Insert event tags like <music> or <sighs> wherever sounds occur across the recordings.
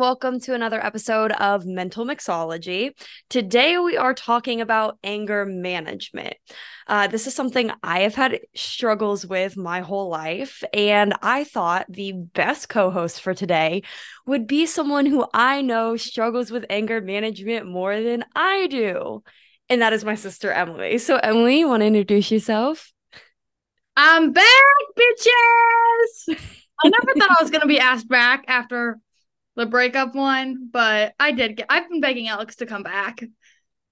right. Hello, everyone, and welcome to another episode of Mental Mixology. Today, we are talking about anger management. Uh, this is something I have had struggles with my whole life, and I thought the best co host for today would be someone who I know struggles with anger management more than I do. And that is my sister, Emilee. So, Emilee, you want to introduce yourself? I'm back, bitches. <laughs> I never thought I was gonna be asked back after the breakup one, but I did get. I've been begging Alex to come back.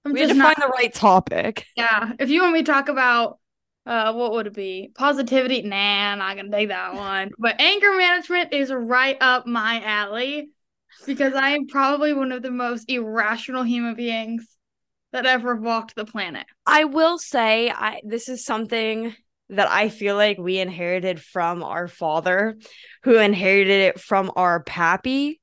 I'm we had to not, find the right topic. Yeah, if you want me to talk about, uh, what would it be? Positivity? Nah, I'm not gonna take that one. But anger management is right up my alley because I am probably one of the most irrational human beings that ever walked the planet. I will say, I this is something that I feel like we inherited from our father, who inherited it from our pappy,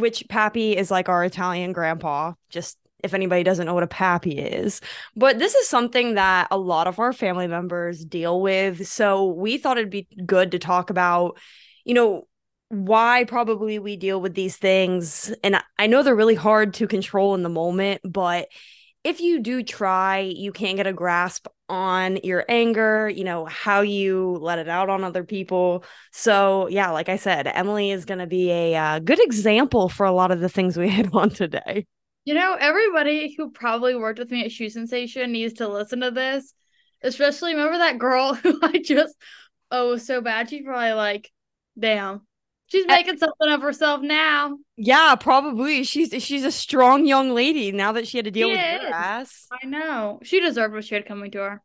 which pappy is like our Italian grandpa, just if anybody doesn't know what a pappy is. But this is something that a lot of our family members deal with. So we thought it'd be good to talk about, you know, why probably we deal with these things. And I know they're really hard to control in the moment, but if you do try, you can get a grasp on your anger, you know, how you let it out on other people. So, yeah, like I said, Emilee is going to be a uh, good example for a lot of the things we <laughs> hit on today. You know, everybody who probably worked with me at Shoe Sensation needs to listen to this. Especially, remember that girl <laughs> who I just, oh, so bad. She's probably like, damn, She's making something of herself now. Yeah, probably. She's she's a strong young lady now that she had to deal she with is. your ass. I know. She deserved what she had coming to her.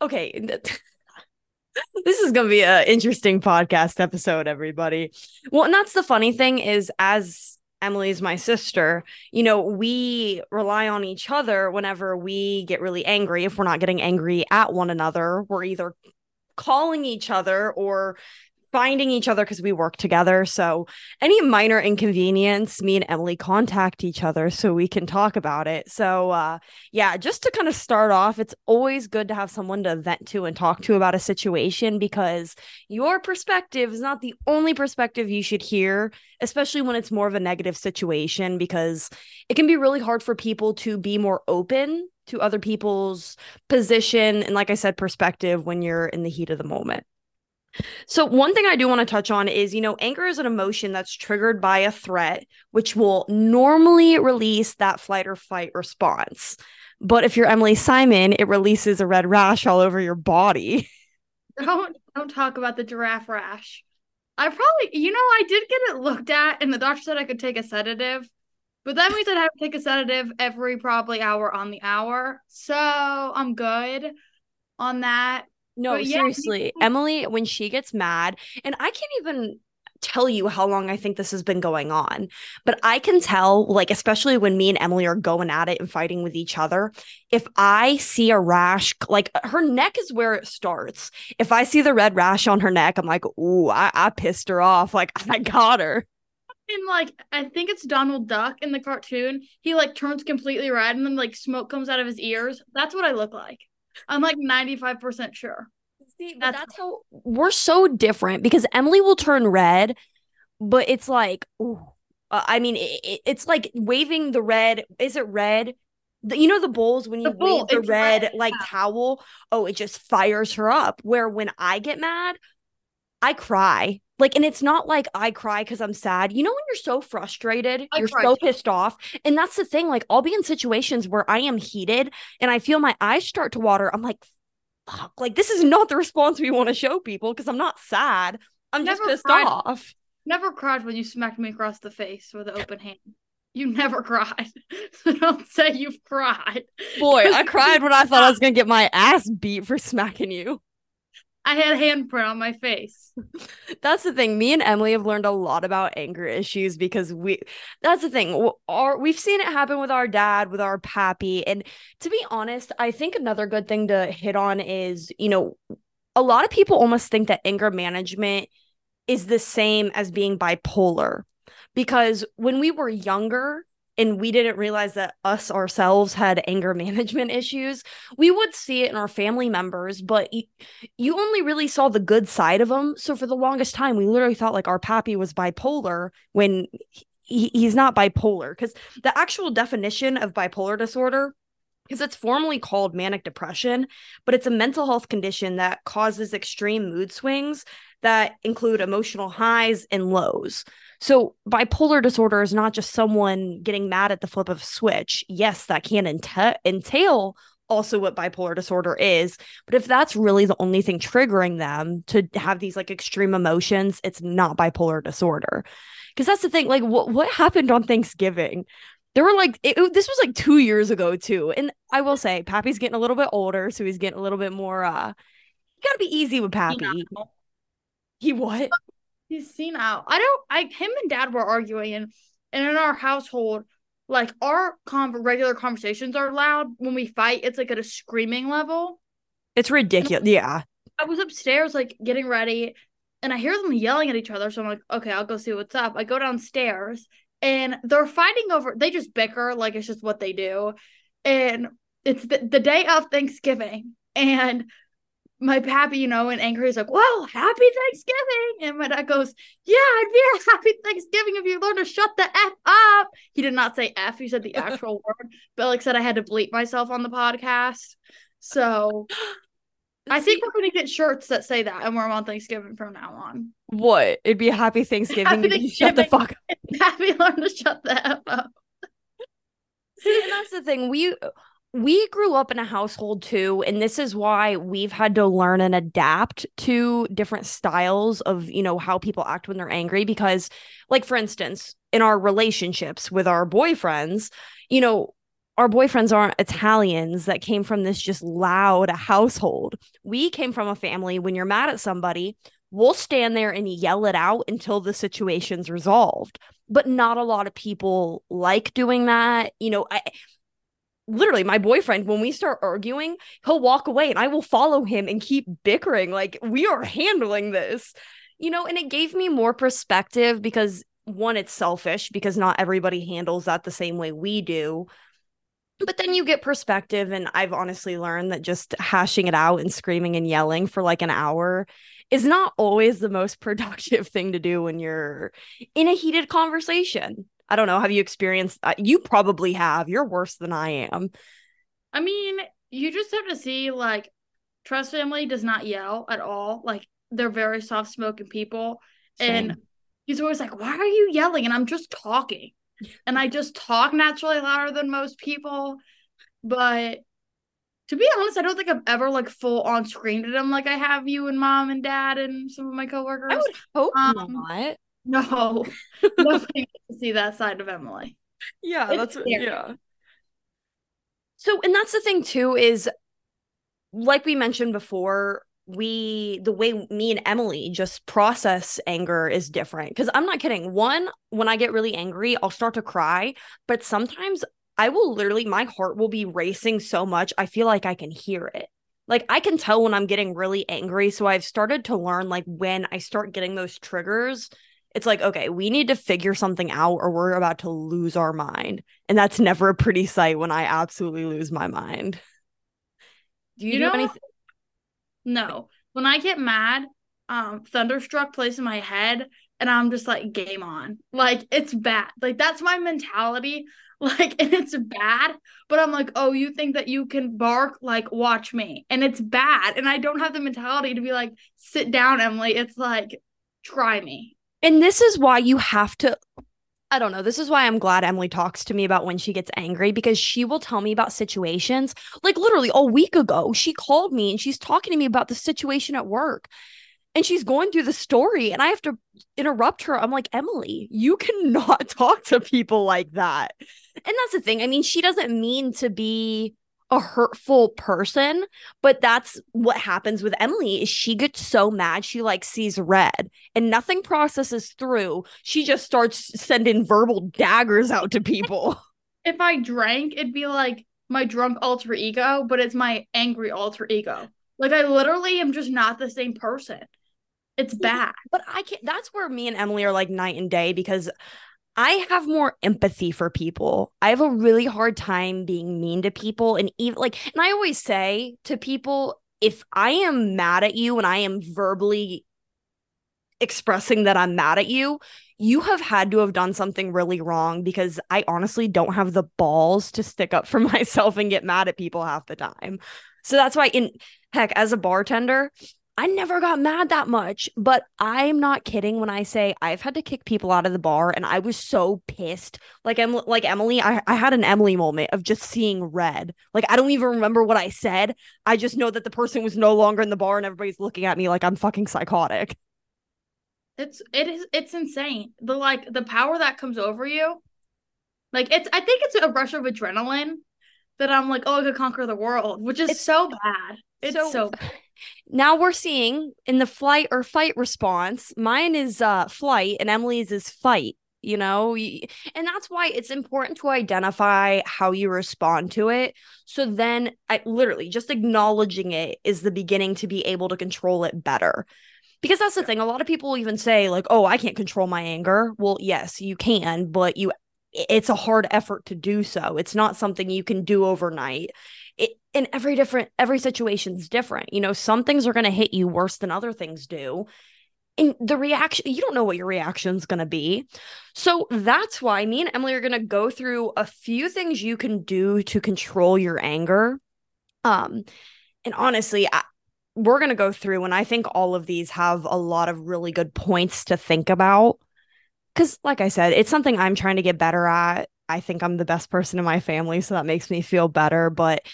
Okay. <laughs> this is gonna be an interesting podcast episode, everybody. Well, and that's the funny thing is as Emilee's my sister, you know, we rely on each other whenever we get really angry. If we're not getting angry at one another, we're either calling each other or finding each other because we work together. So any minor inconvenience, me and Emilee contact each other so we can talk about it. So uh yeah, just to kind of start off, it's always good to have someone to vent to and talk to about a situation because your perspective is not the only perspective you should hear, especially when it's more of a negative situation because it can be really hard for people to be more open to other people's position and like I said perspective when you're in the heat of the moment. So, one thing I do want to touch on is, you know, anger is an emotion that's triggered by a threat, which will normally release that flight or fight response. But if you're Emilee Simon, it releases a red rash all over your body. <laughs> Don't don't talk about the giraffe rash. I probably, you know, I did get it looked at, and the doctor said I could take a sedative, but that means I'd have to take a sedative every probably hour on the hour. So I'm good on that. No, but seriously, yeah. Emilee, when she gets mad, and I can't even tell you how long I think this has been going on, but I can tell, like, especially when me and Emilee are going at it and fighting with each other, if I see a rash, like her neck is where it starts. If I see the red rash on her neck, I'm like, ooh, I, I pissed her off. Like, <laughs> I got her. And like, I think it's Donald Duck in the cartoon. He like turns completely red and then like smoke comes out of his ears. That's what I look like. I'm like 95% sure. See, that's, that's how we're so different because Emilee will turn red, but it's like, ooh, uh, I mean, it, it's like waving the red. Is it red? The, you know the bowls when you the bowl, wave the red, red, like yeah. towel. Oh, it just fires her up. Where when I get mad, I cry. Like, and it's not like I cry because I'm sad. You know, when you're so frustrated, I you're so pissed off. And that's the thing. Like, I'll be in situations where I am heated and I feel my eyes start to water. I'm like, fuck, like, this is not the response we want to show people because I'm not sad. I'm never just pissed cried, off. Never cried when you smacked me across the face with an open hand. You never cried. <laughs> So don't say you've cried. Boy, I <laughs> cried when I thought I was going to get my ass beat for smacking you. I had a handprint on my face. <laughs> That's the thing. Me and Emilee have learned a lot about anger issues because we that's the thing. Our, we've seen it happen with our dad, with our pappy. And to be honest, I think another good thing to hit on is, you know, a lot of people almost think that anger management is the same as being bipolar. Because when we were younger, and we didn't realize that us ourselves had anger <laughs> management issues. We would see it in our family members, but you, only really saw the good side of them. So for the longest time, we literally thought like our pappy was bipolar when he, he's not bipolar. Because the actual definition of bipolar disorder because it's formally called manic depression, but it's a mental health condition that causes extreme mood swings that include emotional highs and lows. So, bipolar disorder is not just someone getting mad at the flip of a switch. Yes, that can ent- entail also what bipolar disorder is. But if that's really the only thing triggering them to have these like extreme emotions, it's not bipolar disorder. Because that's the thing. Like, what what happened on Thanksgiving? There were like it, this was like two years ago too, and I will say, Pappy's getting a little bit older, so he's getting a little bit more. uh You gotta be easy with Pappy. He what? he's seen out. I don't. I him and dad were arguing, and and in our household, like our con- regular conversations are loud. When we fight, it's like at a screaming level. It's ridiculous. Yeah. I was upstairs, like getting ready, and I hear them yelling at each other. So I'm like, okay, I'll go see what's up. I go downstairs, and they're fighting over. They just bicker, like it's just what they do, and it's the, the day of Thanksgiving, and my pappy, you know, and angry is like, well, happy Thanksgiving. And my dad goes, yeah, I'd be a happy Thanksgiving if you learn to shut the F up. He did not say F, he said the <laughs> actual word. But like said, I had to bleep myself on the podcast. So <gasps> I think we're going to get shirts that say that and we're on Thanksgiving from now on. What? It'd be a happy Thanksgiving <laughs> happy Thanksgiving. shut the fuck up. <laughs> Happy learn to shut the F up. See, and that's the thing. We we grew up in a household too and this is why we've had to learn and adapt to different styles of you know how people act when they're angry because like for instance in our relationships with our boyfriends you know our boyfriends aren't Italians that came from this just loud household. We came from a family when you're mad at somebody, we'll stand there and yell it out until the situation's resolved. But not a lot of people like doing that. You know, I, literally my boyfriend when we start arguing he'll walk away and i will follow him and keep bickering like we are handling this. You know and it gave me more perspective because one it's selfish because not everybody handles that the same way we do. But then you get perspective and i've honestly learned that just hashing it out and screaming and yelling for like an hour is not always the most <laughs> productive thing to do when you're in a heated conversation I don't know. Have you experienced? Uh, you probably have. You're worse than I am. I mean, you just have to see like Trust family does not yell at all. Like they're very soft spoken people, Same. and he's always like, "Why are you yelling?" And I'm just talking, and I just talk naturally louder than most people. But to be honest, I don't think I've ever like full on screamed at him like I have you and mom and dad and some of my coworkers. I would hope um, not. No, <laughs> nobody gets to see that side of Emilee. Yeah, it's that's what, yeah. So, and that's the thing too is, like we mentioned before, we the way me and Emilee just process anger is different. Because I'm not kidding. One, when I get really angry, I'll start to cry, but sometimes I will literally, my heart will be racing so much, I feel like I can hear it. Like I can tell when I'm getting really angry. So I've started to learn like when I start getting those triggers it's like okay we need to figure something out or we're about to lose our mind. And that's never a pretty sight when i absolutely lose my mind. Do you, you do know, anything no. When i get mad um thunderstruck plays in my head and i'm just like game on. Like it's bad. Like that's my mentality. <laughs> Like and it's bad but i'm like oh you think that you can bark? Like watch me. And it's bad. And i don't have the mentality to be like sit down emilee. It's like try me and this is why you have to I don't know. This is why I'm glad Emilee talks to me about when she gets angry because she will tell me about situations. Like literally a week ago, she called me and she's talking to me about the situation at work. And she's going through the story and I have to interrupt her. I'm like, "Emilee, you cannot <laughs> talk to people like that." And that's the thing. I mean, she doesn't mean to be a hurtful person but that's what happens with emilee is she gets so mad she like sees red and nothing processes through. She just starts sending verbal daggers out to people. <laughs> If i drank it'd be like my drunk alter ego but it's my angry alter ego. Like i literally am just not the same person. It's bad. but i can't that's where me and emilee are like night and day because I have more empathy for people. I have a really hard time being mean to people and even like and I always say to people if I am mad at you and I am verbally expressing that I'm mad at you, you have had to have done something really wrong because I honestly don't have the balls to stick up for <laughs> myself and get mad at people half the time. So that's why in heck as a bartender, I never got mad that much, but I'm not kidding when I say I've had to kick people out of the bar and I was so pissed. Like I'm like Emilee, I, I had an Emilee moment of just seeing red. Like I don't even remember what I said. I just know that the person was no longer in the bar and everybody's looking at me like I'm fucking psychotic. It's it is it's insane. The like the power that comes over you. Like it's I think it's a rush of adrenaline that I'm like, oh, I could conquer the world, which is it's, so bad. It's so, so bad now we're seeing in the flight or fight response, mine is uh flight and Emilee's is fight, you know? And that's why it's important to identify how you respond to it. So then I literally just acknowledging it is the beginning to be able to control it better. Because that's the thing, a lot of people even say like, "Oh, I can't control my anger." Well, yes, you can, but you it's a hard effort to do so. It's not something you can do overnight in every different every situation is different. You know some things are going to hit you worse than other things do. And the reaction you don't know what your reaction is going to be. So that's why me and emilee are going to go through a few things you can do to control your anger. Um and honestly I, we're going to go through and i think all of these have a lot of really good points to think about. Because like i said it's something i'm trying to get better at. I think I'm the best person in my family, so that makes me feel better. But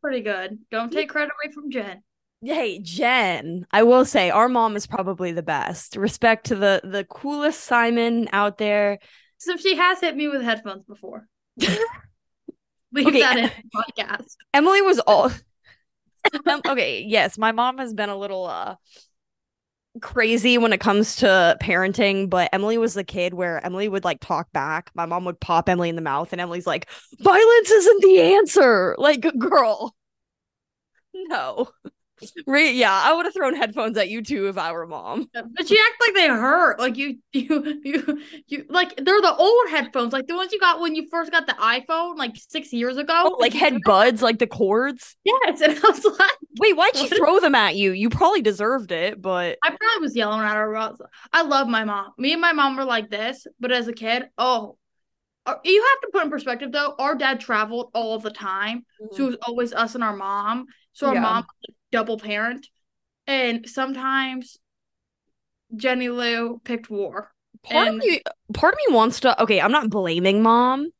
pretty good. Don't take credit away from Jen. Hey, Jen, I will say our mom is probably the best. Respect to the the coolest Simon out there. So she has hit me with headphones before. <laughs> Leave okay. that in podcast. Emilee was <laughs> all <laughs> um, okay, yes, my mom has been a little uh crazy when it comes to parenting, but Emilee was the kid where Emilee would like talk back. My mom would pop Emilee in the mouth, and Emilee's like, violence isn't the answer. Like, <laughs> girl, no. Right, yeah, I would have thrown headphones at you too if I were mom. But you act like they hurt. Like you, you, you, you. Like they're the old headphones, like the ones you got when you first got the iPhone, like six years ago. Oh, like head buds, like the cords. Yes, <laughs> and I was like, wait, why'd she throw them at you? You probably deserved it, but I probably was yelling at her. About, I love my mom. Me and my mom were like this, but as a kid, oh, uh, you have to put in perspective though. Our dad traveled all the time, mm-hmm. so it was always us and our mom. So our yeah. mom double parent. And sometimes Jenny Lou picked war. Part and- of me part of me wants to okay, I'm not blaming mom,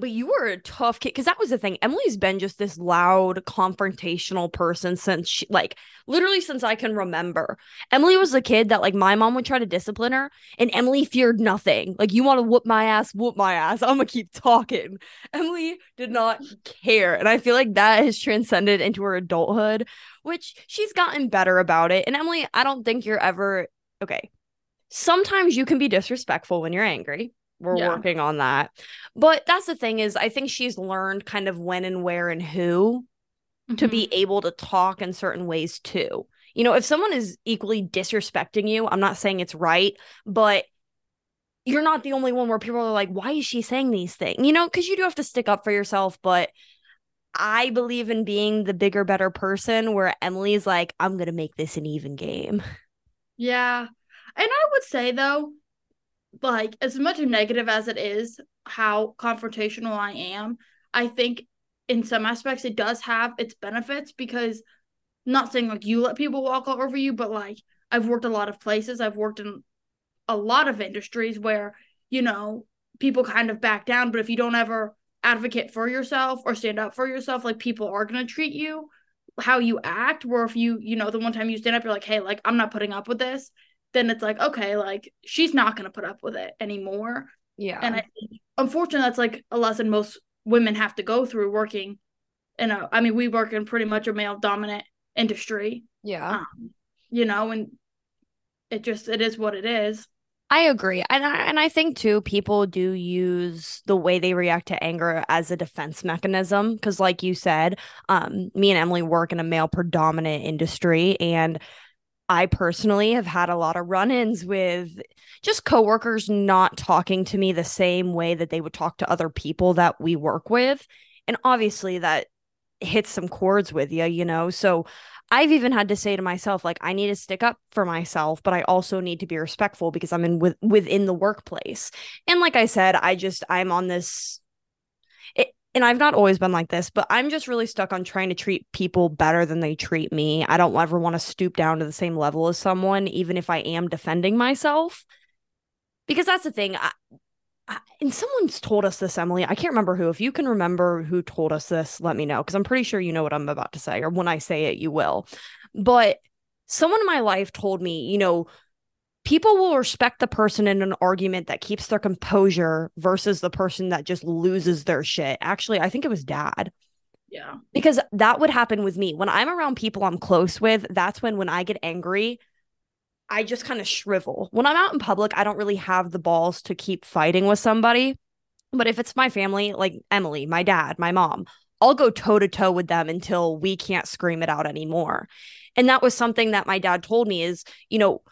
but you were a tough kid because that was the thing. Emilee's been just this loud, confrontational person since she, like literally since I can remember. Emilee was the kid that like my mom would try to discipline her, and Emilee feared nothing. Like, you want to whoop my ass, whoop my ass. I'm gonna keep talking. Emilee did not care. And I feel like that has transcended into her adulthood, which she's gotten better about it. And Emilee, I don't think you're ever okay. Sometimes you can be disrespectful when you're angry we're yeah. working on that but that's the thing is i think she's learned kind of when and where and who mm-hmm. to be able to talk in certain ways too you know if someone is equally disrespecting you i'm not saying it's right but you're not the only one where people are like why is she saying these things you know because you do have to stick up for yourself but i believe in being the bigger better person where emilee's like i'm gonna make this an even game yeah and i would say though like as much negative as it is how confrontational I am, I think in some aspects it does have its benefits because not saying like you let people walk all over you, but like I've worked a lot of places. I've worked in a lot of industries where, you know, people kind of back down, but if you don't ever advocate for yourself or stand up for yourself, like people are gonna treat you how you act. Where if you, you know, the one time you stand up, you're like, hey, like I'm not putting up with this then it's like okay like she's not going to put up with it anymore. Yeah. And i think unfortunately that's like a lesson most women have to go through working in a i mean we work in pretty much a male dominant industry. Yeah. Um, you know and it just it is what it is. I agree. And I, and I think too people do use the way they react to anger as a defense mechanism cuz like you said, um me and Emilee work in a male predominant industry and I personally have had a lot of run ins with just coworkers not talking to me the same way that they would talk to other people that we work with. And obviously, that hits some chords with you, you know? So I've even had to say to myself, like, I need to stick up for myself, but I also need to be respectful because I'm in with within the workplace. And like I said, I just, I'm on this and I've not always been like this, but I'm just really stuck on trying to treat people better than they treat me. I don't ever want to stoop down to the same level as someone, even if I am defending myself. Because that's the thing. I, I, and someone's told us this, Emilee. I can't remember who. If you can remember who told us this, let me know. Because I'm pretty sure you know what I'm about to say, or when I say it, you will. But someone in my life told me, you know, people will respect the person in an argument that keeps their composure versus the person that just loses their shit. Actually, I think it was dad. Yeah. Because that would happen with me. When I'm around people I'm close with, that's when when I get angry, I just kind of shrivel. When I'm out in public, I don't really have the balls to keep fighting with somebody. But if it's my family, like Emilee, my dad, my mom, I'll go toe to toe with them until we can't scream it out anymore. And that was something that my dad told me is, you know,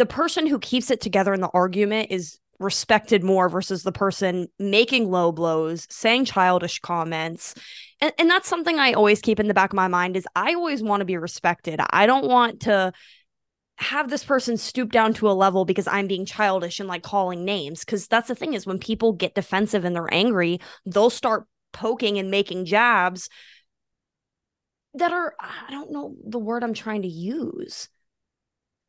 the person who keeps it together in the argument is respected more versus the person making low blows, saying childish comments. And, and that's something I always keep in the back of my mind is I always want to be respected. I don't want to have this person stoop down to a level because I'm being childish and like calling names. Cause that's the thing is when people get defensive and they're angry, they'll start poking and making jabs that are, I don't know the word I'm trying to use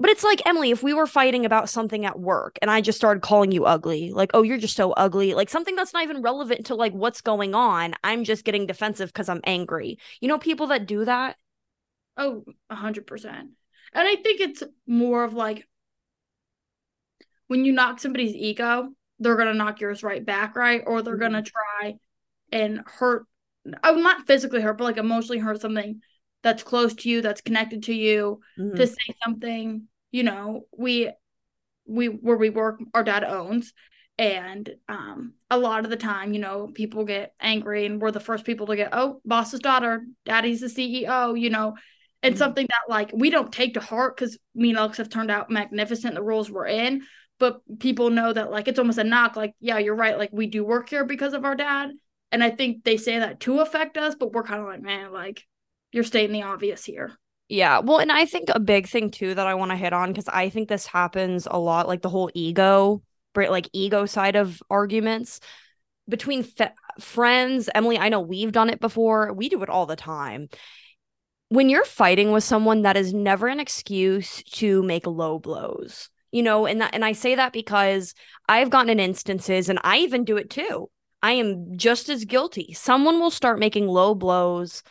but it's like, Emilee, if we were fighting about something at work and I just started calling you ugly, like, oh, you're just so ugly, like something that's not even relevant to like what's going on, I'm just getting defensive because I'm angry. You know, people that do that? Oh, 100%. And I think it's more of like when you knock somebody's ego, they're going to knock yours right back, right? Or they're mm-hmm. going to try and hurt, oh, not physically hurt, but like emotionally hurt something that's close to you, that's connected to you, mm-hmm. to say something you know, we we where we work our dad owns. And um a lot of the time you know people get angry and we're the first people to get oh boss's daughter daddy's the ceo you know. And mm-hmm. something that like we don't take to heart because me and alex have turned out magnificent the roles we're in. But people know that like it's almost a knock like yeah you're right like we do work here because of our dad. And i think they say that to affect us but we're kind of like man like you're stating the obvious here yeah. Well, and I think a big thing too that I want to hit on because I think this happens a lot, like the whole ego, like ego side of arguments between fe- friends. Emilee, I know we've done it before. We do it all the time. When you're fighting with someone, that is never an excuse to make low blows. You know, and that, and I say that because I've gotten in instances, and I even do it too. I am just as guilty. Someone will start making low blows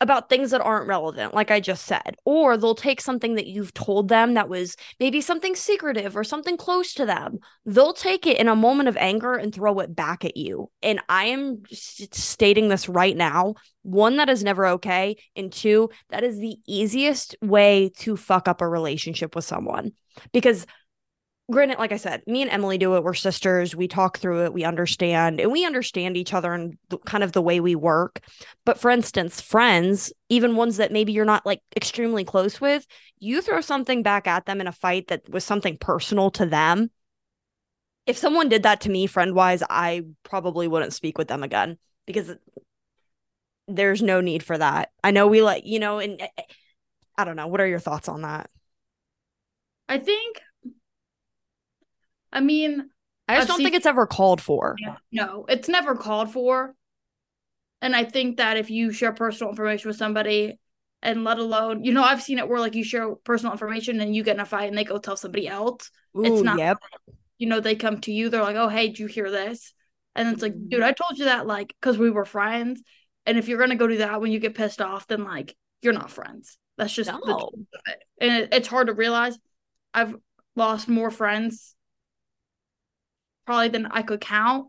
about things that aren't relevant, like I just said. Or they'll take something that you've told them that was maybe something secretive or something close to them. They'll take it in a moment of anger and throw it back at you. And I am stating this right now one, that is never okay. And two, that is the easiest way to fuck up a relationship with someone because granted, like I said, me and Emilee do it. We're sisters. We talk through it. We understand, and we understand each other and kind of the way we work. But for instance, friends, even ones that maybe you're not like extremely close with, you throw something back at them in a fight that was something personal to them. If someone did that to me, friend wise, I probably wouldn't speak with them again because there's no need for that. I know we like, you know, and eh, eh, I don't know. What are your thoughts on that? I think I mean, I just don't think it's ever called for. Yeah, no, it's never called for. And I think that if you share personal information with somebody, and let alone, you know, I've seen it where like you share personal information and you get in a fight and they go tell somebody else. Ooh, it's not, yep. you know, they come to you, they're like, oh, hey, did you hear this? And it's like, dude, mm-hmm. I told you that, like, because we were friends. And if you're going to go do that when you get pissed off, then like, you're not friends. That's just no. the it. And it, it's hard to realize. I've lost more friends probably than I could count.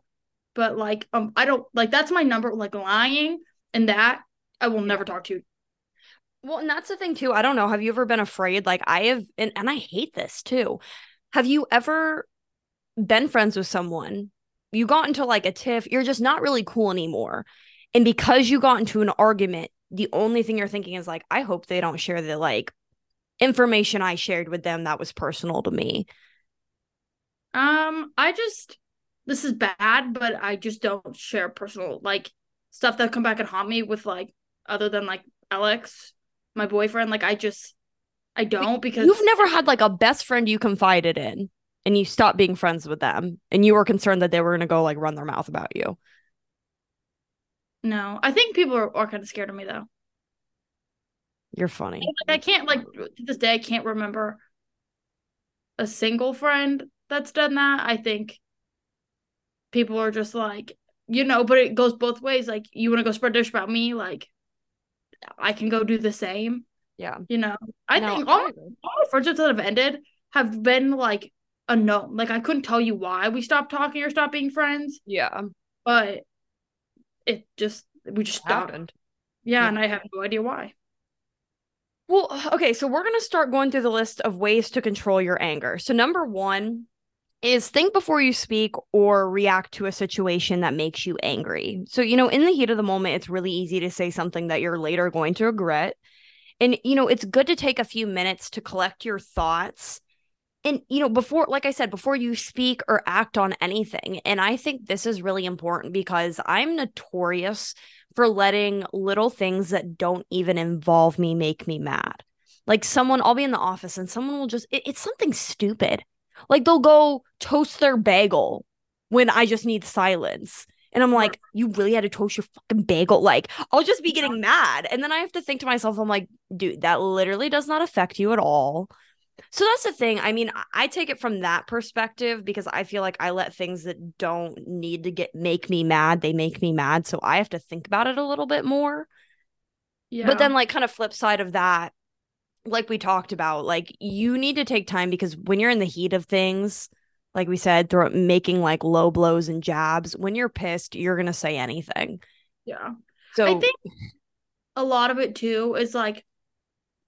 But like, um, I don't like that's my number. Like lying and that I will never talk to you. Well, and that's the thing too. I don't know. Have you ever been afraid? Like I have, and, and I hate this too. Have you ever been friends with someone? You got into like a tiff, you're just not really cool anymore. And because you got into an argument, the only thing you're thinking is like, I hope they don't share the like information I shared with them that was personal to me? Um, I just this is bad, but I just don't share personal like stuff that come back and haunt me with like other than like Alex, my boyfriend. Like I just I don't because You've never had like a best friend you confided in and you stopped being friends with them and you were concerned that they were going to go like run their mouth about you. no. I think people are, are kind of scared of me though. You're funny. I can't like to this day I can't remember a single friend that's done that. I think people are just like, you know, but it goes both ways. Like you want to go spread dish about me, like I can go do the same. Yeah. You know, I No, think all, all my friendships that have ended have been like unknown. Like I couldn't tell you why we stopped talking or stopped being friends, Yeah. but it just we just stopped. Happened. Yeah, Yeah. and I have no idea why. Well, okay, so we're going to start going through the list of ways to control your anger. So, number one is think before you speak or react to a situation that makes you angry. So, you know, in the heat of the moment, it's really easy to say something that you're later going to regret. And, you know, it's good to take a few minutes to collect your thoughts. And, you know, before, like I said, before you speak or act on anything. And I think this is really important because I'm notorious for letting little things that don't even involve me make me mad. Like someone, I'll be in the office and someone will just, it- it's something stupid. Like they'll go toast their bagel when I just need silence. And I'm like, you really had to toast your fucking bagel? Like, I'll just be getting mad. And then I have to think to myself, I'm like, dude, that literally does not affect you at all. So that's the thing. I mean, I- take it from that perspective because I feel like I let things that don't need to get make me mad, they make me mad. So I have to think about it a little bit more. Yeah. But then, like, kind of flip side of that, like we talked about, like you need to take time because when you're in the heat of things, like we said, throw making like low blows and jabs. When you're pissed, you're gonna say anything. yeah. So I think a lot of it too is like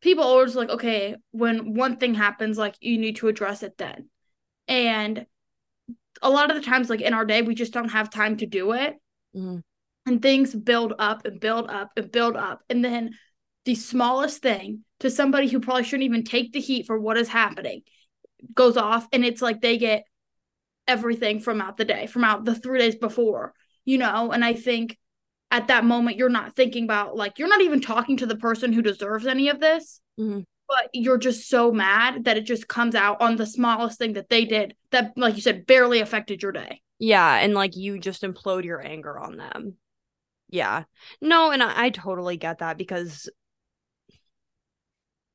people always like, okay, when one thing happens, like you need to address it then. And a lot of the times, like in our day, we just don't have time to do it. Mhm. And things build up and build up and build up. And then the smallest thing to somebody who probably shouldn't even take the heat for what is happening goes off. And it's like they get everything from out the day, from out the three days before, you know? And I think at that moment, you're not thinking about, like, you're not even talking to the person who deserves any of this, Mhm. but you're just so mad that it just comes out on the smallest thing that they did that, like you said, barely affected your day. yeah, and like you just implode your anger on them. Yeah. No, and I, I totally get that because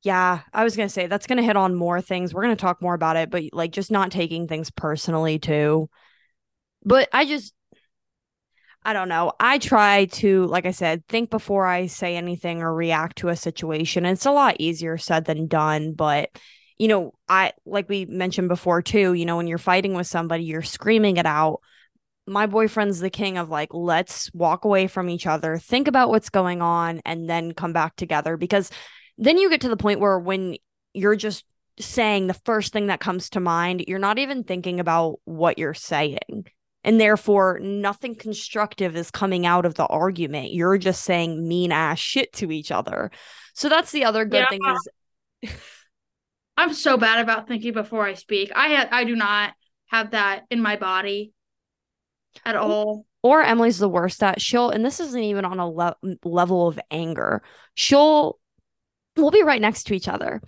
yeah, I was gonna say that's gonna hit on more things. We're gonna talk more about it, but like just not taking things personally too. But I just I don't know. I try to, like I said, think before I say anything or react to a situation. It's a lot easier said than done, but you know, I like we mentioned before too, you know, when you're fighting with somebody, you're screaming it out. My boyfriend's the king of like, let's walk away from each other, think about what's going on, and then come back together. Because then you get to the point where when you're just saying the first thing that comes to mind, you're not even thinking about what you're saying. And therefore, nothing constructive is coming out of the argument. You're just saying mean ass shit to each other. So that's the other good Yeah. thing is <laughs> I'm so bad about thinking before I speak. I ha- I do not have that in my body at all. or Emilee's the worst at she'll, and this isn't even on a le- level of anger. She'll, we'll be right next to each other,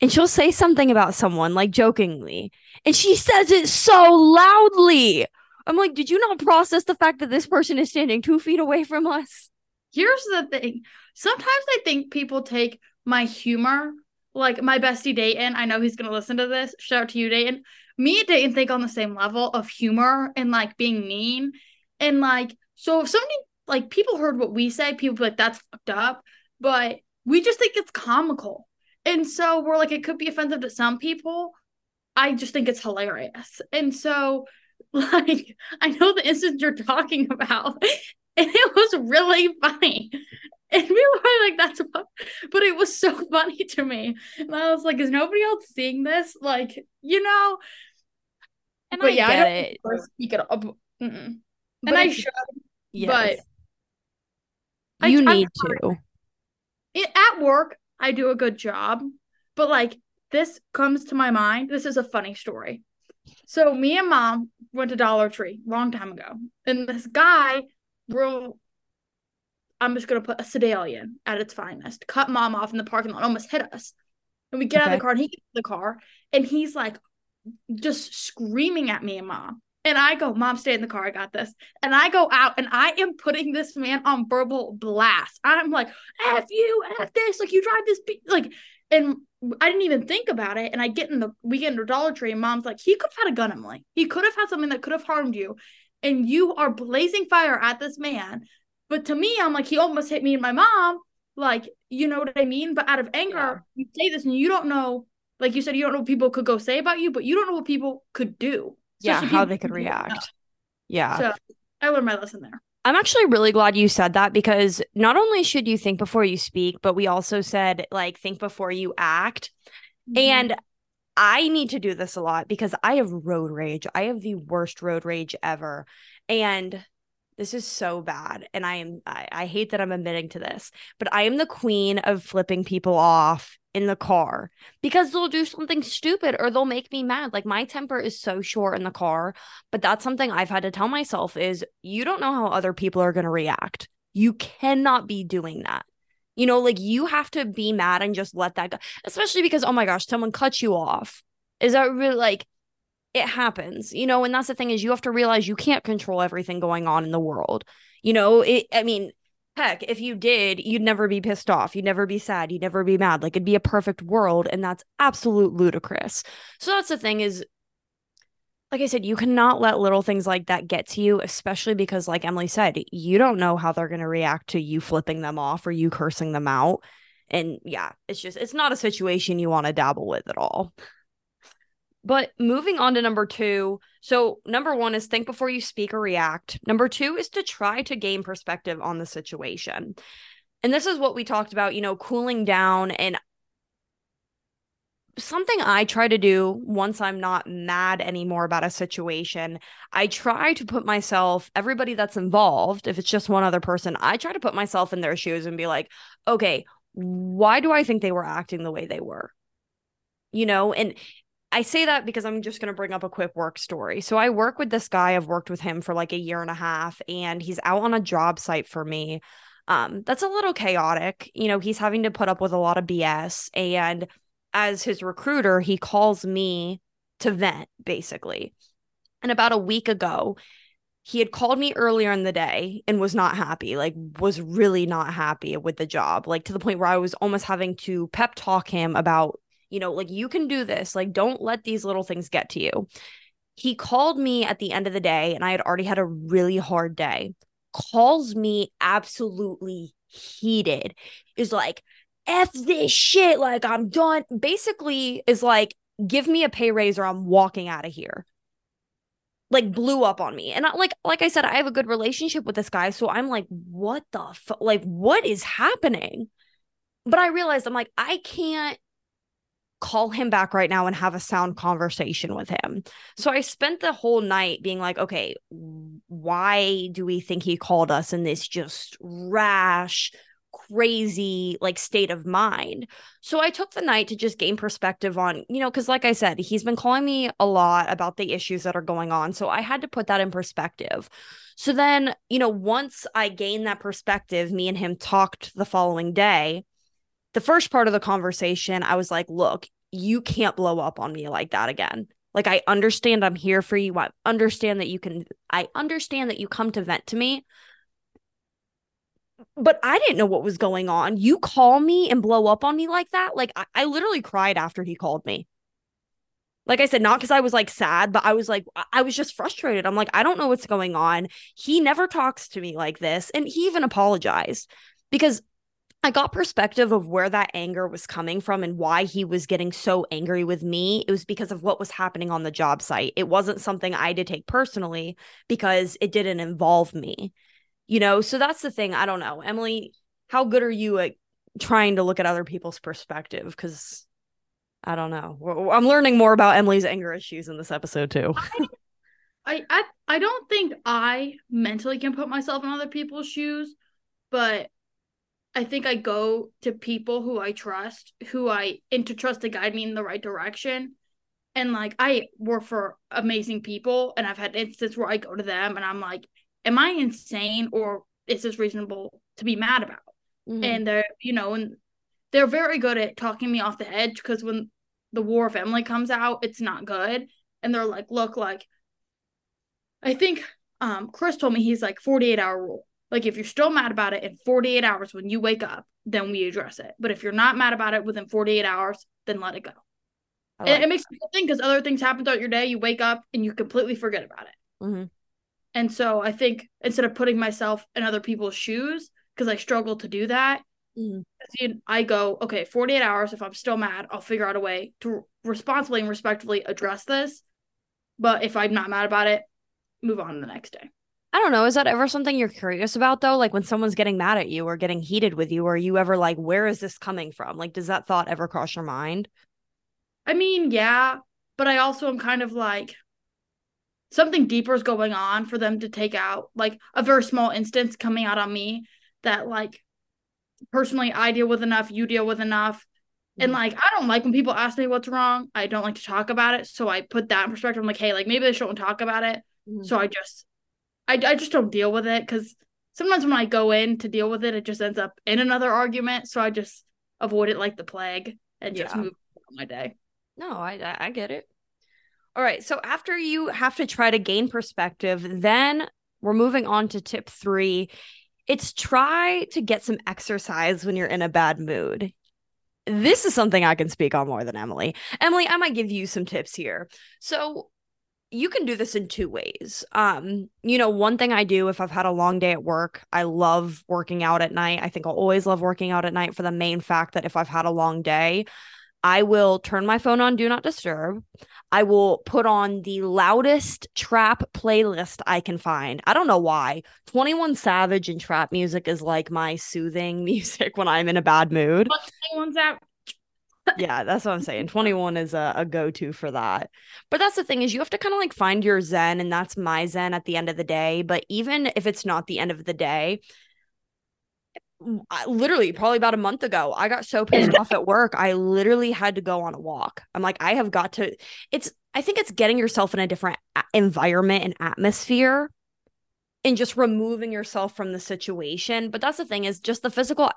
and she'll say something about someone, like jokingly, and she says it so loudly. I'm like, did you not process the fact that this person is standing two feet away from us? Here's the thing. Sometimes I think people take my humor, like my bestie Dayton. I know he's gonna listen to this. Shout out to you, Dayton. Me and Dayton think on the same level of humor and like being mean. And like, so if somebody like people heard what we say, people like, that's fucked up. But we just think it's comical. And so we're like, it could be offensive to some people. I just think it's hilarious. And so, <laughs> like, I know the instance you're talking about, <laughs> and it was really funny. And we were like, that's. But it was so funny to me. And I was like, is nobody else seeing this? Like, you know? And but I yeah, get I it. speak. Mm-mm. But And I should. Yes. I- you I'm need to. It, at work, I do a good job, But like this comes to my mind. This is a funny story. So me and mom went to Dollar Tree long time ago, and this guy, bro, I'm just gonna put a Sedalian at its finest, cut mom off in the parking lot, almost hit us. And we get okay. out of the car, and he gets in the car, and he's like, just screaming at me and mom. And I go, Mom, stay in the car. I got this. And I go out and I am putting this man on verbal blast. I'm like, F you, F this. Like, you drive this, be-. like, and I didn't even think about it. And I get in the, we get into Dollar Tree and mom's like, he could have had a gun, Emilee. He could have had something that could have harmed you. And you are blazing fire at this man. But to me, I'm like, he almost hit me and my mom. Like, you know what I mean? But out of anger, yeah. you say this and you don't know, like you said, you don't know what people could go say about you, but you don't know what people could do. Yeah, how they could react. Yeah. So I learned my lesson there. I'm actually really glad you said that because not only should you think before you speak, but we also said like think before you act. Mm-hmm. And I need to do this a lot because I have road rage. I have the worst road rage ever. And this is so bad. And I am I, I hate that I'm admitting to this, but I am the queen of flipping people off in the car because they'll do something stupid or they'll make me mad. Like my temper is so short in the car, but that's something I've had to tell myself is you don't know how other people are going to react. You cannot be doing that. You know, like you have to be mad and just let that go, especially because, oh my gosh, someone cuts you off. Is that really like it happens, you know? And that's the thing is you have to realize you can't control everything going on in the world. You know, it, I mean, heck, if you did, you'd never be pissed off. You'd never be sad. You'd never be mad. Like it'd be a perfect world. And that's absolute ludicrous. So that's the thing is, like I said, you cannot let little things like that get to you, especially because, like Emilee said, you don't know how they're going to react to you flipping them off or you cursing them out. And yeah, it's just, it's not a situation you want to dabble with at all. But moving on to number two. So, number one is think before you speak or react. Number two is to try to gain perspective on the situation. And this is what we talked about, you know, cooling down. And something I try to do once I'm not mad anymore about a situation, I try to put myself, everybody that's involved, if it's just one other person, I try to put myself in their shoes and be like, okay, why do I think they were acting the way they were? You know, and I say that because I'm just going to bring up a quick work story. So I work with this guy. I've worked with him for like a year and a half, and he's out on a job site for me. Um, that's a little chaotic. You know, he's having to put up with a lot of BS. And as his recruiter, he calls me to vent, basically. And about a week ago, he had called me earlier in the day and was not happy, like, was really not happy with the job, like to the point where I was almost having to pep talk him about you know, like you can do this. Like, don't let these little things get to you. He called me at the end of the day, and I had already had a really hard day. Calls me absolutely heated, is like, F this shit. Like, I'm done. Basically, is like, give me a pay raise or I'm walking out of here like blew up on me. And I, like like I said, I have a good relationship with this guy, so I'm like, what the like what is happening? But I realized I'm like, I can't call him back right now and have a sound conversation with him. So I spent the whole night being like, okay, why do we think he called us in this just rash, crazy like state of mind? So I took the night to just gain perspective on, you know, cuz like I said, he's been calling me a lot about the issues that are going on. So I had to put that in perspective. So then, you know, once I gained that perspective, me and him talked the following day the first part of the conversation, I was like, look, you can't blow up on me like that again. Like, I understand I'm here for you. I understand that you can, I understand that you come to vent to me. But I didn't know what was going on. You call me and blow up on me like that. Like, I, I literally cried after he called me. Like I said, not because I was like sad, but I was like, I was just frustrated. I'm like, I don't know what's going on. He never talks to me like this. And he even apologized because I got perspective of where that anger was coming from and why he was getting so angry with me. It was because of what was happening on the job site. It wasn't something I did take personally because it didn't involve me. You know, so that's the thing. I don't know. Emilee, how good are you at trying to look at other people's perspective? Because I don't know. I'm learning more about Emilee's anger issues in this episode too. I, I I don't think I mentally can put myself in other people's shoes, but I think I go to people who I trust, who I intertrust to guide me in the right direction. And like I work for amazing people and I've had instances where I go to them and I'm like, am I insane or is this reasonable to be mad about? Mm-hmm. And they're, you know, and they're very good at talking me off the edge because when the War of Emilee comes out, it's not good. And they're like, look, like I think um Chris told me he's like 48 hour rule. Like if you're still mad about it in 48 hours when you wake up, then we address it. But if you're not mad about it within 48 hours, then let it go. Like it, it, makes me think because other things happen throughout your day, you wake up and you completely forget about it. Mm-hmm. And so I think instead of putting myself in other people's shoes, because I struggle to do that, mm-hmm. I go, okay, 48 hours. If I'm still mad, I'll figure out a way to responsibly and respectfully address this. But if I'm not mad about it, move on the next day. I don't know. Is that ever something you're curious about though? Like when someone's getting mad at you or getting heated with you, are you ever like, where is this coming from? Like, does that thought ever cross your mind? I mean, yeah, but I also am kind of like something deeper is going on for them to take out like a very small instance coming out on me that like personally I deal with enough, you deal with enough. And mm-hmm. like I don't like when people ask me what's wrong. I don't like to talk about it. So I put that in perspective. I'm like, hey, like maybe they shouldn't talk about it. Mm-hmm. So I just I I just don't deal with it because sometimes when I go in to deal with it, it just ends up in another argument. So I just avoid it like the plague and just move on my day. No, I I get it. All right. So after you have to try to gain perspective, then we're moving on to tip three. It's try to get some exercise when you're in a bad mood. This is something I can speak on more than Emilee. Emilee, I might give you some tips here. So you can do this in two ways. Um, you know, one thing I do if I've had a long day at work, I love working out at night. I think I'll always love working out at night for the main fact that if I've had a long day, I will turn my phone on do not disturb. I will put on the loudest trap playlist I can find. I don't know why. 21 Savage and trap music is like my soothing <laughs> music when I'm in a bad mood. 21 Savage. Yeah, that's what I'm saying. 21 is a, a go to for that. But that's the thing is you have to kind of like find your zen, and that's my zen at the end of the day. But even if it's not the end of the day, literally probably about a month ago i got so pissed off at work i literally had to go on a walk i'm like i have got to it's i think it's getting yourself in a different environment and atmosphere and just removing yourself from the situation but that's the thing is just the physical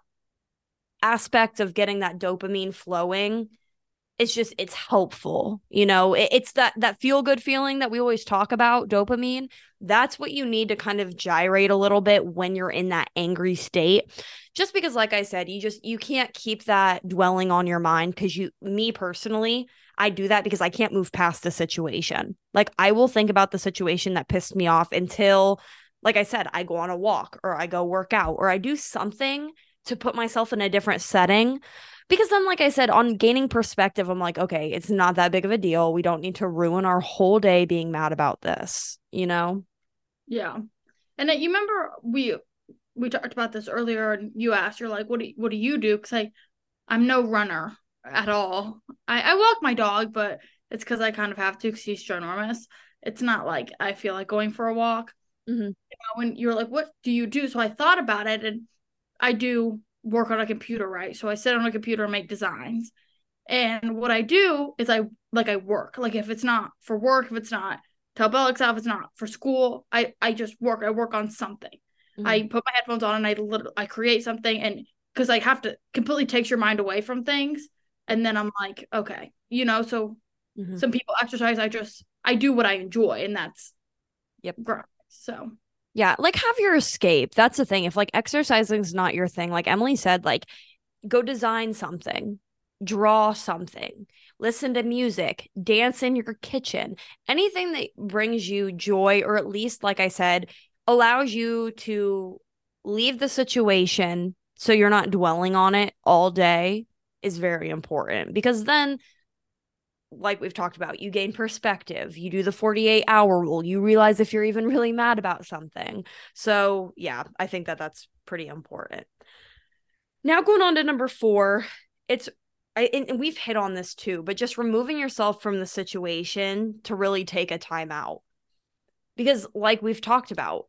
aspect of getting that dopamine flowing it's just it's helpful you know? It, it's that that feel good feeling that we always talk about dopamine that's what you need to kind of gyrate a little bit when you're in that angry state. Just because like i said you just you can't keep that dwelling on your mind because you me personally i do that because i can't move past the situation. Like i will think about the situation that pissed me off until like i said i go on a walk or i go work out or i do something to put myself in a different setting because then like i said on gaining perspective i'm like okay it's not that big of a deal. We don't need to ruin our whole day being mad about this you know? Yeah. And you remember we we talked about this earlier and you asked you're like what do you, what do you do? Because i i'm no runner at all. I i walk my dog but it's because i kind of have to because he's ginormous. It's not like i feel like going for a walk. Mm-hmm. you know, when you're like what do you do? So i thought about it and i do work on a computer, right? So I sit on a computer and make designs. And what I do is I like I work. Like if it's not for work, if it's not tell Bella if it's not for school, I I just work. I work on something. Mm-hmm. I put my headphones on and I literally I create something and because I have to completely takes your mind away from things. And then I'm like, okay, you know, so mm-hmm. some people exercise, I just I do what I enjoy and that's yep. So yeah, like have your escape. That's the thing. If like exercising is not your thing, like Emilee said, like go design something, draw something, listen to music, dance in your kitchen, anything that brings you joy, or at least, like I said, allows you to leave the situation so you're not dwelling on it all day is very important because then like we've talked about, you gain perspective. You do the 48 hour rule. You realize if you're even really mad about something. So, yeah, I think that that's pretty important. Now, going on to number four, it's, I, and we've hit on this too, but just removing yourself from the situation to really take a time out. Because, like we've talked about,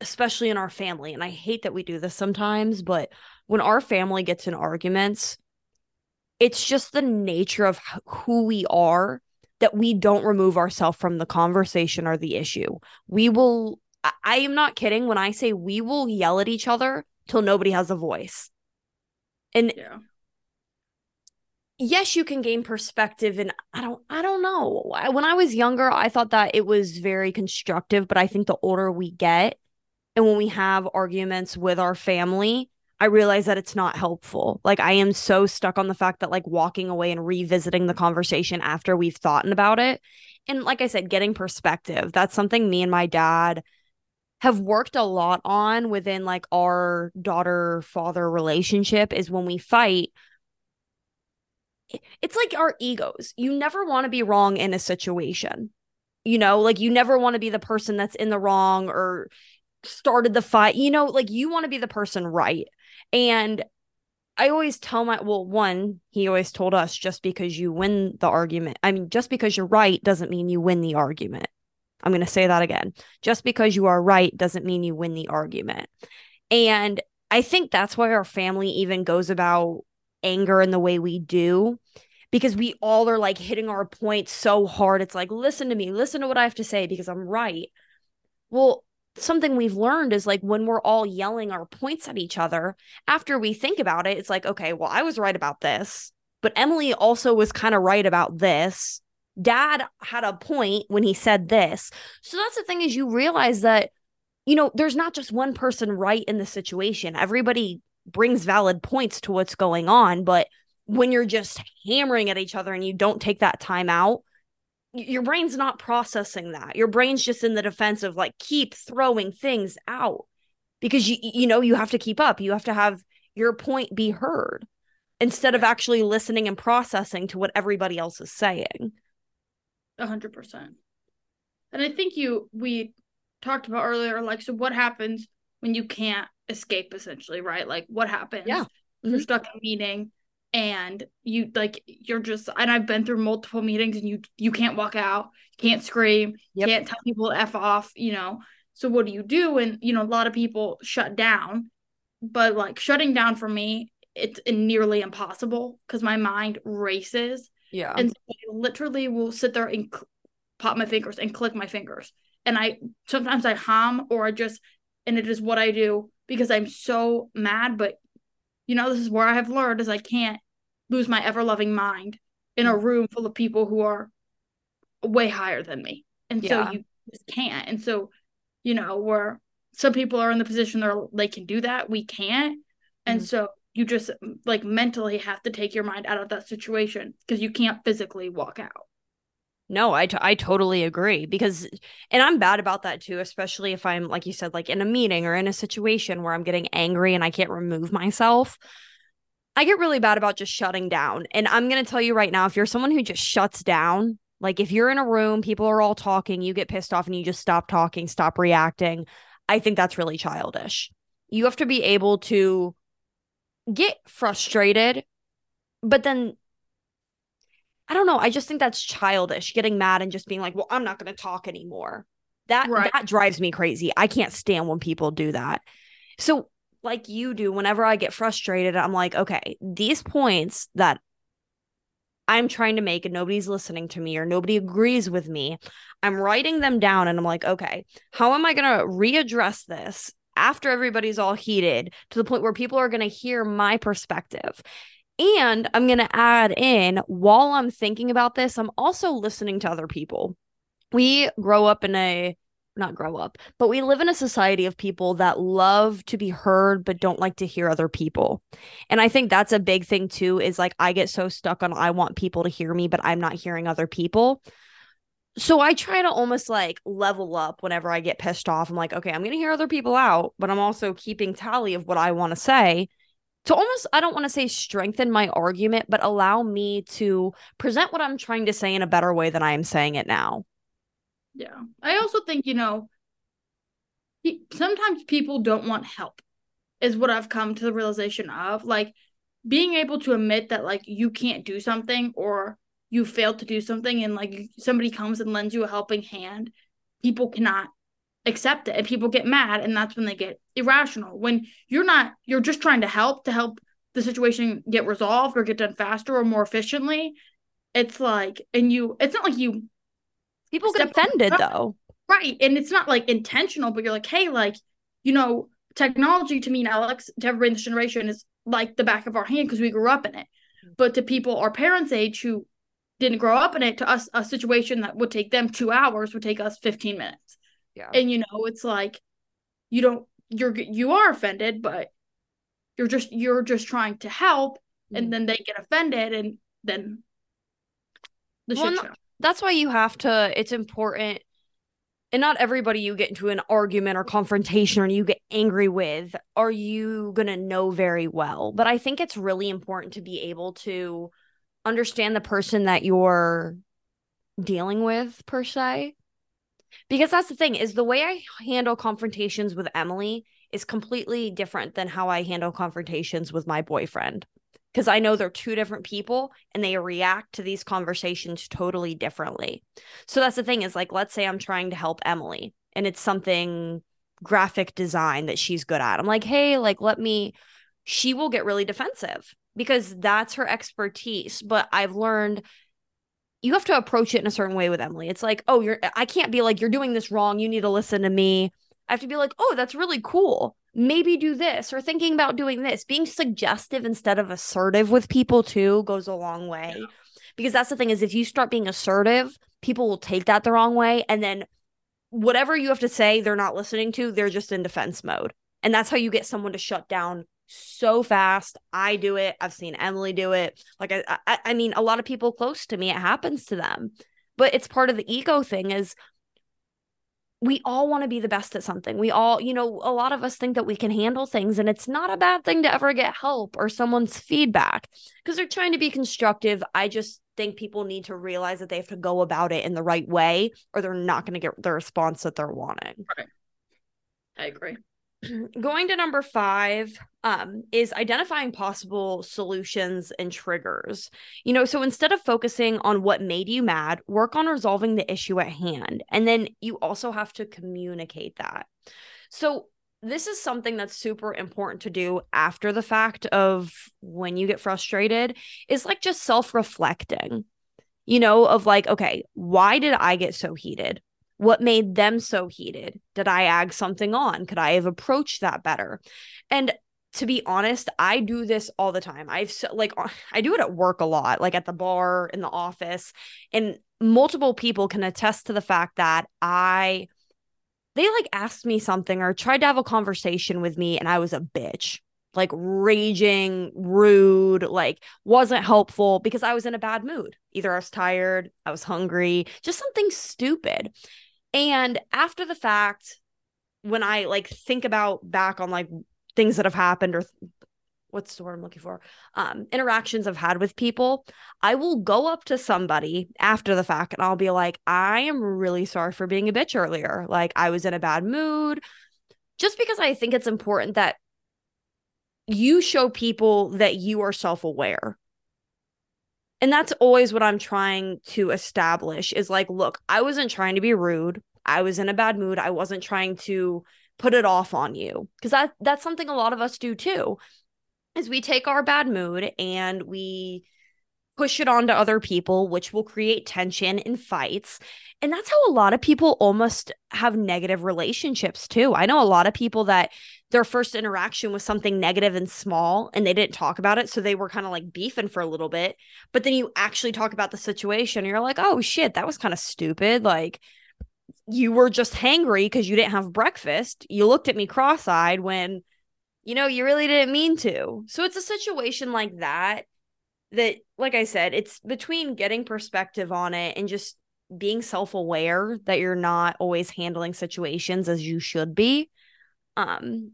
especially in our family, and I hate that we do this sometimes, but when our family gets in arguments, it's just the nature of who we are that we don't remove ourselves from the conversation or the issue. We will, I am not kidding when I say we will yell at each other till nobody has a voice. And yeah. yes, you can gain perspective and I don't I don't know. When I was younger, I thought that it was very constructive, but I think the older we get and when we have arguments with our family, I realize that it's not helpful. Like I am so stuck on the fact that like walking away and revisiting the conversation after we've thought about it. And like I said, getting perspective. That's something me and my dad have worked a lot on within like our daughter father relationship is when we fight it's like our egos you never want to be wrong in a situation you know like you never want to be the person that's in the wrong or started the fight you know like you want to be the person right and I always tell my well, one, he always told us just because you win the argument, I mean, just because you're right doesn't mean you win the argument. I'm going to say that again. Just because you are right doesn't mean you win the argument. And I think that's why our family even goes about anger in the way we do because we all are like hitting our point so hard. It's like, listen to me, listen to what I have to say because I'm right. Well, something we've learned is like when we're all yelling our points at each other, after we think about it, it's like, okay, well, I was right about this, but Emilee also was kind of right about this dad had a point when he said this. So that's the thing is you realize that you know, there's not just one person right in the situation. Everybody brings valid points to what's going on, but when you're just hammering at each other and you don't take that time out, your brain's not processing that. Your brain's just in the defensive like keep throwing things out because you you know you have to keep up. You have to have your point be heard instead of actually listening and processing to what everybody else is saying. A hundred percent. And I think you we talked about earlier, like, so what happens when you can't escape essentially, right? Like what happens? Yeah. Mm-hmm. You're stuck in meeting and you like you're just and I've been through multiple meetings and you you can't walk out, can't scream, yep. can't tell people to F off, you know. So what do you do? And you know, a lot of people shut down. But like shutting down for me, it's nearly impossible because my mind races yeah. And so I literally will sit there and cl- pop my fingers and click my fingers. And I sometimes I hum or I just, and it is what I do because I'm so mad. But, you know, this is where I have learned is I can't lose my ever loving mind in a mm. room full of people who are way higher than me. And yeah. so you just can't. And so, you know, where some people are in the position where they can do that, we can't. And mm-hmm. so you just like mentally have to take your mind out of that situation because you can't physically walk out. No, I, t- I totally agree because, and I'm bad about that too, especially if I'm, like you said, like in a meeting or in a situation where I'm getting angry and I can't remove myself. I get really bad about just shutting down. And I'm going to tell you right now if you're someone who just shuts down, like if you're in a room, people are all talking, you get pissed off and you just stop talking, stop reacting, I think that's really childish. You have to be able to get frustrated, but then I don't know. I just think that's childish, getting mad and just being like, "Well, I'm not going to talk anymore." That right. that drives me crazy. I can't stand when people do that. So, like you do, whenever I get frustrated, I'm like, "Okay, these points that I'm trying to make and nobody's listening to me or nobody agrees with me, I'm writing them down and I'm like, okay, how am I going to readdress this after everybody's all heated to the point where people are going to hear my perspective. And I'm going to add in while I'm thinking about this, I'm also listening to other people. We grow up in a not grow up, but we live in a society of people that love to be heard but don't like to hear other people. And I think that's a big thing too is like I get so stuck on I want people to hear me but I'm not hearing other people so I try to almost like level up whenever I get pissed off. I'm like, okay, I'm going to hear other people out, but I'm also keeping tally of what I want to say to almost, I don't want to say strengthen my argument, but allow me to present what I'm trying to say in a better way than I am saying it now. Yeah. I also think, you know, sometimes people don't want help, is what I've come to the realization of. Like being able to admit that, like, you can't do something or you failed to do something and like somebody comes and lends you a helping hand, people cannot accept it and people get mad and that's when they get irrational when you're not you're just trying to help to help the situation get resolved or get done faster or more efficiently it's like and you it's not like you people get offended though right and it's not like intentional but you're like hey like you know technology to me and elex to everybody in this generation is like the back of our hand because we grew up in it mm. but to people our parents age who didn't grow up in it to us a situation that would take them two hours would take us 15 minutes yeah and you know it's like you don't you're you are offended but you're just you're just trying to help mm-hmm. and then they get offended and then the well, shit. That's why you have to it's important and not everybody you get into an argument or confrontation or you get angry with are you going to know very well. But i think it's really important to be able to understand the person that you're dealing with per se. Because that's the thing is the way I handle confrontations with Emilee is completely different than how I handle confrontations with my boyfriend because I know they're two different people and they react to these conversations totally differently. So that's the thing is like let's say I'm trying to help Emilee and it's something graphic design that she's good at. I'm like, "Hey, like let me she will get really defensive because that's her expertise, but I've learned you have to approach it in a certain way with Emilee. It's like, oh, you're I can't be like, you're doing this wrong. You need to listen to me. I have to be like, oh, that's really cool. Maybe do this or thinking about doing this. Being suggestive instead of assertive with people too goes a long way. Yeah. Because that's the thing is if you start being assertive, people will take that the wrong way. And then whatever you have to say, they're not listening to, they're just in defense mode. And that's how you get someone to shut down so fast. I do it. I've seen Emilee do it. Like I, I, I mean, a lot of people close to me, it happens to them. But it's part of the ego thing. Is we all want to be the best at something. We all, you know, a lot of us think that we can handle things, and it's not a bad thing to ever get help or someone's feedback because they're trying to be constructive. I just think people need to realize that they have to go about it in the right way, or they're not going to get the response that they're wanting. Right. I agree. <clears throat> going to number five um, is identifying possible solutions and triggers. You know, so instead of focusing on what made you mad, work on resolving the issue at hand. And then you also have to communicate that. So, this is something that's super important to do after the fact of when you get frustrated, is like just self reflecting, you know, of like, okay, why did I get so heated? What made them so heated? Did I ag something on? Could I have approached that better? And to be honest, I do this all the time. I've so, like I do it at work a lot, like at the bar, in the office, and multiple people can attest to the fact that I they like asked me something or tried to have a conversation with me and I was a bitch. Like raging, rude, like wasn't helpful because I was in a bad mood. Either I was tired, I was hungry, just something stupid. And after the fact, when I like think about back on like things that have happened or what's the word I'm looking for? Um, interactions I've had with people, I will go up to somebody after the fact and I'll be like, I am really sorry for being a bitch earlier. Like I was in a bad mood. Just because I think it's important that you show people that you are self-aware and that's always what I'm trying to establish is like, look, I wasn't trying to be rude. I was in a bad mood. I wasn't trying to put it off on you. Cause that that's something a lot of us do too. Is we take our bad mood and we push it on to other people, which will create tension and fights. And that's how a lot of people almost have negative relationships too. I know a lot of people that their first interaction was something negative and small and they didn't talk about it. So they were kind of like beefing for a little bit. But then you actually talk about the situation. And you're like, oh shit, that was kind of stupid. Like, you were just hangry because you didn't have breakfast. You looked at me cross eyed when, you know, you really didn't mean to. So it's a situation like that that like i said it's between getting perspective on it and just being self-aware that you're not always handling situations as you should be um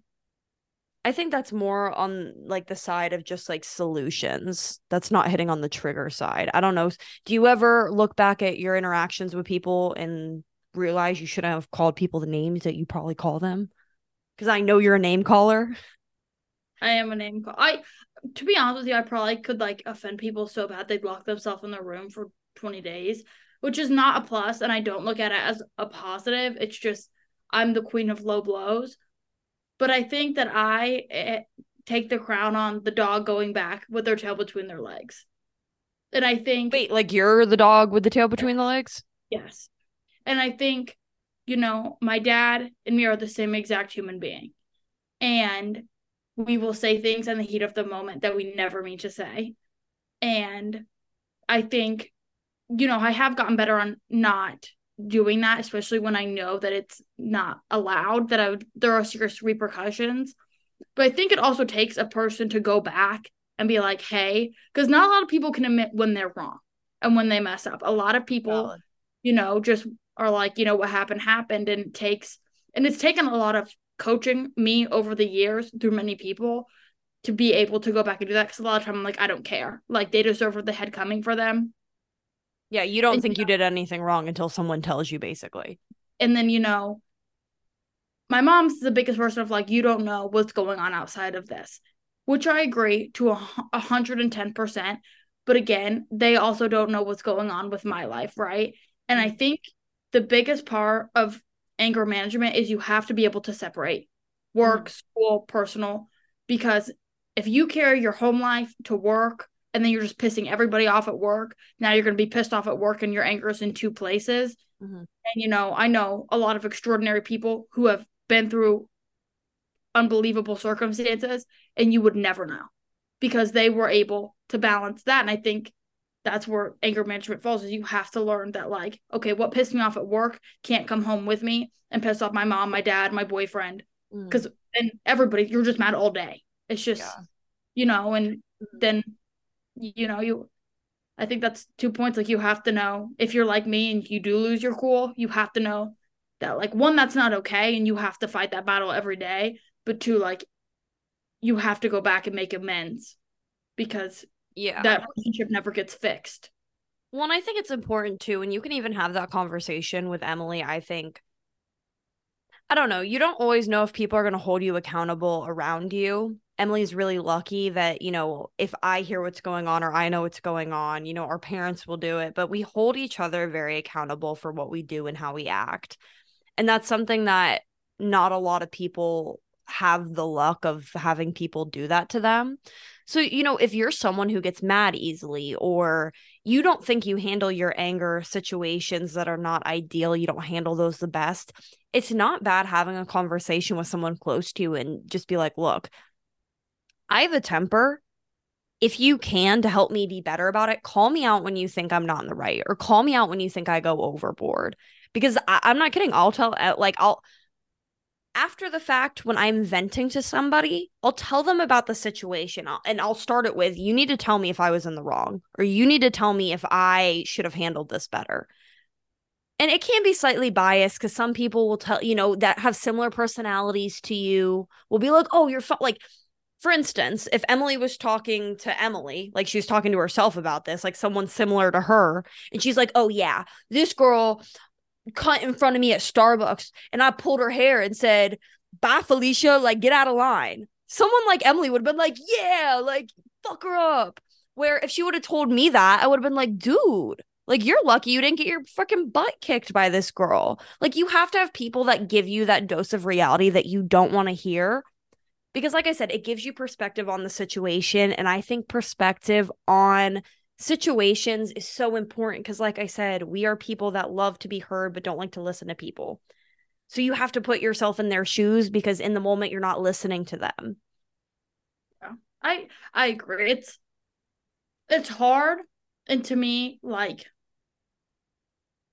i think that's more on like the side of just like solutions that's not hitting on the trigger side i don't know do you ever look back at your interactions with people and realize you shouldn't have called people the names that you probably call them because i know you're a name caller I am a name call. I to be honest with you, I probably could like offend people so bad they'd lock themselves in their room for 20 days, which is not a plus, and I don't look at it as a positive. It's just I'm the queen of low blows. But I think that I eh, take the crown on the dog going back with their tail between their legs. And I think Wait, like you're the dog with the tail between the legs? Yes. And I think, you know, my dad and me are the same exact human being. And we will say things in the heat of the moment that we never mean to say. And I think, you know, I have gotten better on not doing that, especially when I know that it's not allowed, that I would, there are serious repercussions. But I think it also takes a person to go back and be like, hey, because not a lot of people can admit when they're wrong and when they mess up. A lot of people, you know, just are like, you know, what happened happened. And it takes, and it's taken a lot of coaching me over the years through many people to be able to go back and do that. Because a lot of time I'm like, I don't care. Like they deserve the head coming for them. Yeah, you don't and, think you, know, you did anything wrong until someone tells you, basically. And then, you know, my mom's the biggest person of like, you don't know what's going on outside of this, which I agree to a 110%. But again, they also don't know what's going on with my life, right? And I think the biggest part of anger management is you have to be able to separate work, mm. school, personal, because if you carry your home life to work and then you're just pissing everybody off at work, now you're going to be pissed off at work and your anger is in two places. Mm-hmm. And, you know, I know a lot of extraordinary people who have been through unbelievable circumstances and you would never know because they were able to balance that. And I think that's where anger management falls is you have to learn that like okay what pissed me off at work can't come home with me and piss off my mom my dad my boyfriend because mm. and everybody you're just mad all day it's just yeah. you know and mm-hmm. then you know you i think that's two points like you have to know if you're like me and you do lose your cool you have to know that like one that's not okay and you have to fight that battle every day but two like you have to go back and make amends because yeah. that relationship never gets fixed. Well and i think it's important too and you can even have that conversation with emilee i think. I don't know you don't always know if people are going to hold you accountable around you emilee's really lucky that you know if i hear what's going on or i know what's going on you know our parents will do it but we hold each other very accountable for what we do and how we act. And that's something that not a lot of people have the luck of having people do that to them. So, you know, if you're someone who gets mad easily or you don't think you handle your anger situations that are not ideal, you don't handle those the best, it's not bad having a conversation with someone close to you and just be like, look, I have a temper. If you can to help me be better about it, call me out when you think I'm not in the right or call me out when you think I go overboard. Because I- I'm not kidding. I'll tell, uh, like, I'll, after the fact when i'm venting to somebody i'll tell them about the situation I'll, and i'll start it with you need to tell me if i was in the wrong or you need to tell me if i should have handled this better and it can be slightly biased because some people will tell you know that have similar personalities to you will be like oh you're like for instance if emilee was talking to emilee like she was talking to herself about this like someone similar to her and she's like oh yeah this girl cut in front of me at Starbucks and I pulled her hair and said, Bye, Felicia, like get out of line. Someone like Emilee would have been like, Yeah, like fuck her up. Where if she would have told me that, I would have been like, dude, like you're lucky you didn't get your freaking butt kicked by this girl. Like you have to have people that give you that dose of reality that you don't want to hear. Because, like I said, it gives you perspective on the situation. And I think perspective on situations is so important because like i said we are people that love to be heard but don't like to listen to people. So you have to put yourself in their shoes because in the moment you're not listening to them. Yeah i i agree. It's it's hard and to me like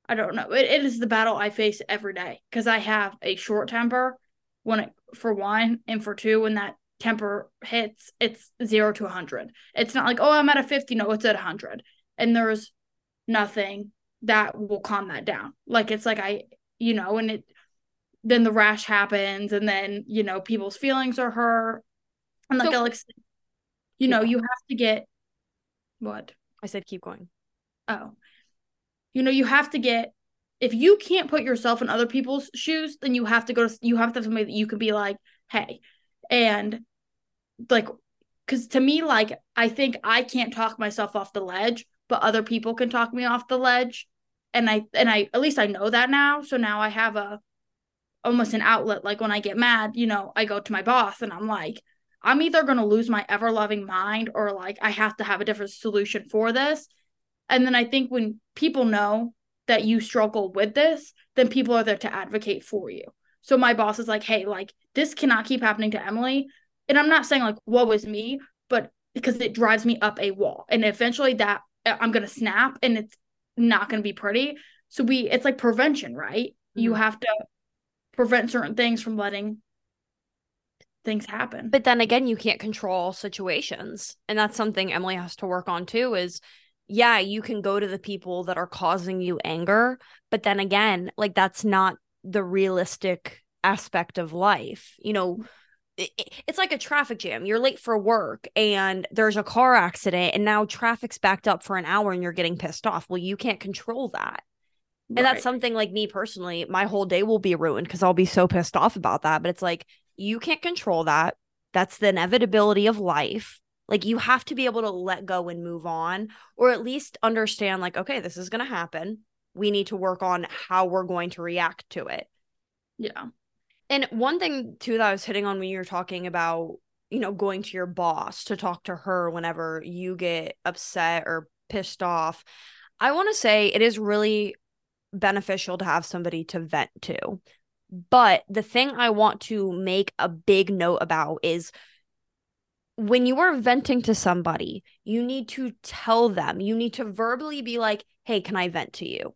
i don't know. It, it is the battle i face every day because i have a short temper when it for one and for two when that temper hits, it's zero to 100. It's not like, oh, I'm at a 50. No, it's at 100. And there's nothing that will calm that down. Like, it's like I, you know, and it, then the rash happens, and then, you know, people's feelings are hurt. And like, so, like you know, you have to get what? I said, keep going. Oh, you know, you have to get if you can't put yourself in other people's shoes, then you have to go to you have to have somebody that you can be like, hey, and like because to me like i think i can't talk myself off the ledge but other people can talk me off the ledge and i and i at least i know that now so now i have a almost an outlet. Like when I get mad, you know, I go to my boss and I'm like, I'm either to lose my ever loving mind or like I have to have a different solution for this. And then I think when people know that you struggle with this, then people are there to advocate for you. So my boss is like, hey, like this cannot keep happening to Emilee. And I'm not saying like, what was me, but because it drives me up a wall. And eventually that uh, I'm going to snap and it's not going to be pretty. So we, it's like prevention, right? Mm-hmm. You have to prevent certain things from letting things happen. But then again, you can't control situations. And that's something Emilee has to work on too is yeah, you can go to the people that are causing you anger, but then again, like that's not the realistic aspect of life. You know, mm. it's like a traffic jam. You're late for work and there's a car accident and now traffic's backed up for an hour and you're getting pissed off. Well, you can't control that. Right. And that's something like me personally, my whole day will be ruined because I'll be so pissed off about that. But it's like, you can't control that. That's the inevitability of life. Like, you have to be able to let go and move on, or at least understand, like, okay, this is going to happen. We need to work on how we're going to react to it. Yeah. And one thing, too, that I was hitting on when you were talking about, you know, going to your boss to talk to her whenever you get upset or pissed off. I want to say it is really beneficial to have somebody to vent to. But the thing I want to make a big note about is when you are venting to somebody, you need to tell them, you need to verbally be like, hey, can I vent to you?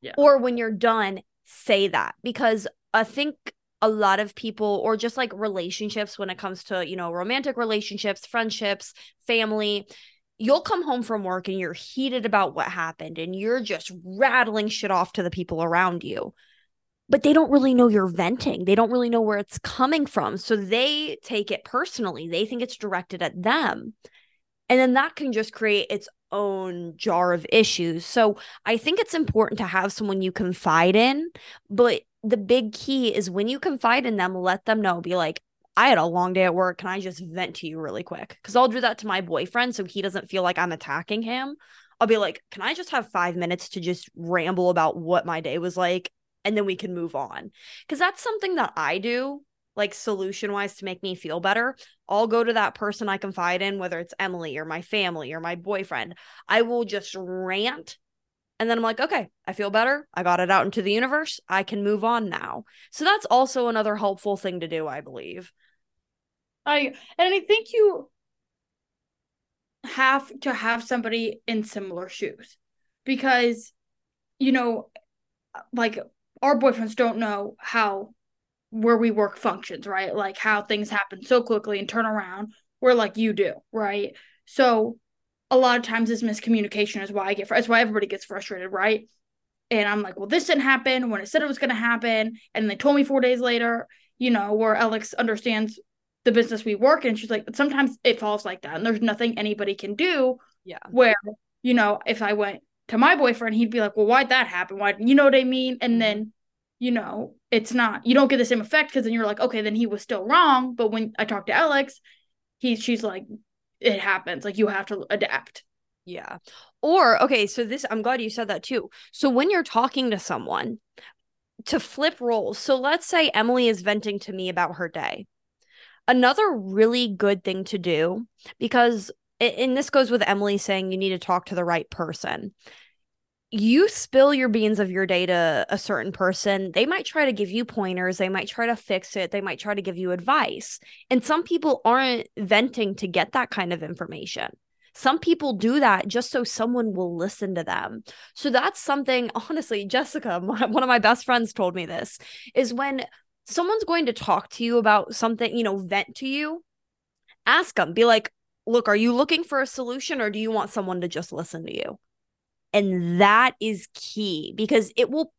Yeah. Or when you're done, say that because I think a lot of people, or just like relationships when it comes to, you know, romantic relationships, friendships, family, you'll come home from work and you're heated about what happened and you're just rattling shit off to the people around you. But they don't really know you're venting. They don't really know where it's coming from. So they take it personally. They think it's directed at them. And then that can just create its own jar of issues. So I think it's important to have someone you confide in. But the big key is when you confide in them, let them know, be like, I had a long day at work. Can I just vent to you really quick? Because I'll do that to my boyfriend so he doesn't feel like I'm attacking him. I'll be like, Can I just have five minutes to just ramble about what my day was like? And then we can move on. Because that's something that I do, like solution wise, to make me feel better. I'll go to that person I confide in, whether it's Emilee or my family or my boyfriend. I will just rant and then I'm like, okay, I feel better. I got it out into the universe. I can move on now. So that's also another helpful thing to do, I believe. I and I think you have to have somebody in similar shoes because you know like our boyfriends don't know how where we work functions right like how things happen so quickly and turn around where like you do right so a lot of times this miscommunication is why i get that's why everybody gets frustrated right and i'm like well this didn't happen when it said it was going to happen and they told me four days later you know where elex understands the business we work in. She's like, sometimes it falls like that, and there's nothing anybody can do. Yeah. Where you know, if I went to my boyfriend, he'd be like, "Well, why'd that happen? Why? You know what I mean?" And mm-hmm. then, you know, it's not you don't get the same effect because then you're like, okay, then he was still wrong. But when I talk to Elex, he's she's like, it happens. Like you have to adapt. Yeah. Or okay, so this I'm glad you said that too. So when you're talking to someone, to flip roles. So let's say Emilee is venting to me about her day. Another really good thing to do, because, and this goes with Emilee saying you need to talk to the right person. You spill your beans of your day to a certain person, they might try to give you pointers, they might try to fix it, they might try to give you advice. And some people aren't venting to get that kind of information. Some people do that just so someone will listen to them. So that's something, <laughs> honestly, Jessica, <laughs> one of my best friends told me this is when someone's going to talk to you about something, you know, vent to you, ask them, be like, look, are you looking for a solution or do you want someone to just listen to you? And that is key because it will,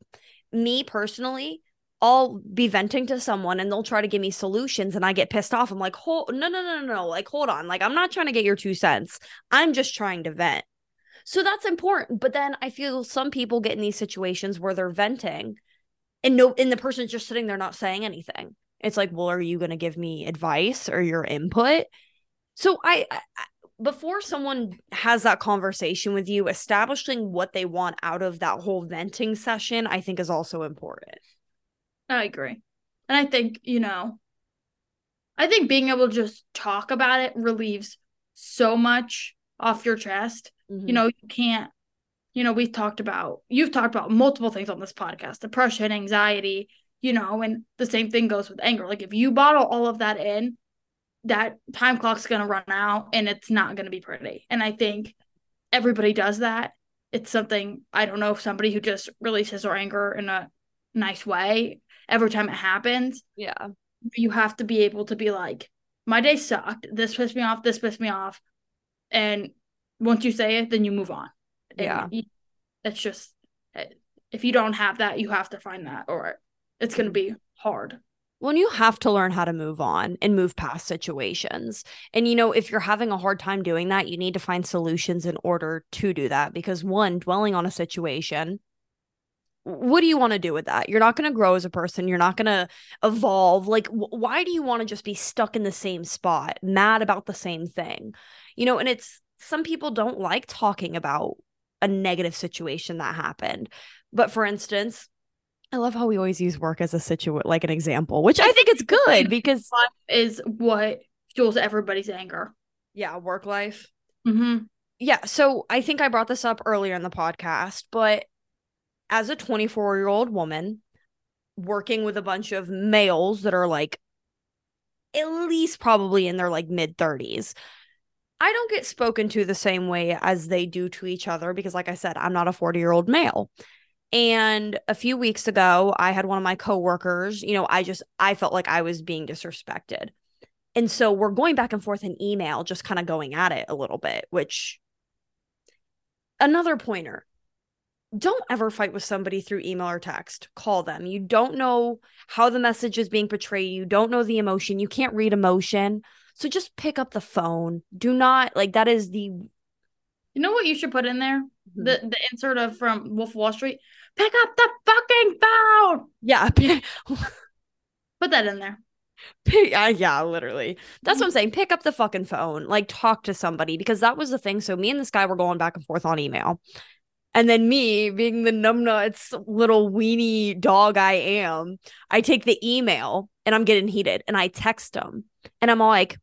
me personally, I'll be venting to someone and they'll try to give me solutions and I get pissed off. I'm like, hold no, no, no, no, no. Like, hold on. Like, I'm not trying to get your two cents. I'm just trying to vent. So that's important. But then I feel some people get in these situations where they're venting and no and the person's just sitting there not saying anything it's like well are you going to give me advice or your input so I, I before someone has that conversation with you establishing what they want out of that whole venting session i think is also important I agree. And I think, you know, I think being able to just talk about it relieves so much off your chest. Mhm. You know, you can't, you know, we've talked about, you've talked about multiple things on this podcast depression, anxiety, you know, and the same thing goes with anger. Like if you bottle all of that in, that time clock's going to run out and it's not going to be pretty. And I think everybody does that. It's something, I don't know if somebody who just releases their anger in a nice way every time it happens yeah you have to be able to be like, my day sucked. This pissed me off. This pissed me off. And once you say it, then you move on. Yeah. you- it's just, eh, if you don't have that, you have to find that, or it's going to be hard. Well, you have to learn how to move on and move past situations. And, you know, if you're having a hard time doing that, you need to find solutions in order to do that. Because, one, dwelling on a situation, what do you want to do with that? You're not going to grow as a person. You're not going to evolve. Like, wh- why do you want to just be stuck in the same spot, mad about the same thing? You know, and it's some people don't like talking about a negative situation that happened. But for instance, I love how we always use work as a situ like an example, which I think it's <laughs> good because Life is what fuels everybody's anger. yeah, work life. Mm-hmm. Yeah, so I think I brought this up earlier in the podcast, but as a 24-year-old woman working with a bunch of males that are like at least probably in their like mid 30s, I don't get spoken to the same way as they do to each other because like I said, I'm not a 40-year-old male. And a few weeks ago, I had one of my coworkers, you know, I just I felt like I was being disrespected. And so we're going back and forth in email, just kind of going at it a little bit, which another pointer. Don't ever fight with somebody through email or text. Call them. You don't know how the message is being portrayed. You don't know the emotion. You can't read emotion. So just pick up the phone. Do not like that is the You know what you should put in there? The the insert of from Wolf of Wall Street. Pick up the fucking phone. yeah. <laughs> Put that in there. Pick, uh, yeah, literally. That's what I'm saying. Pick up the fucking phone, like talk to somebody because that was the thing. So me and this guy were going back and forth on email. And then me being the numbnuts little weenie dog I am, I take the email and I'm getting heated and I text him and I'm all like,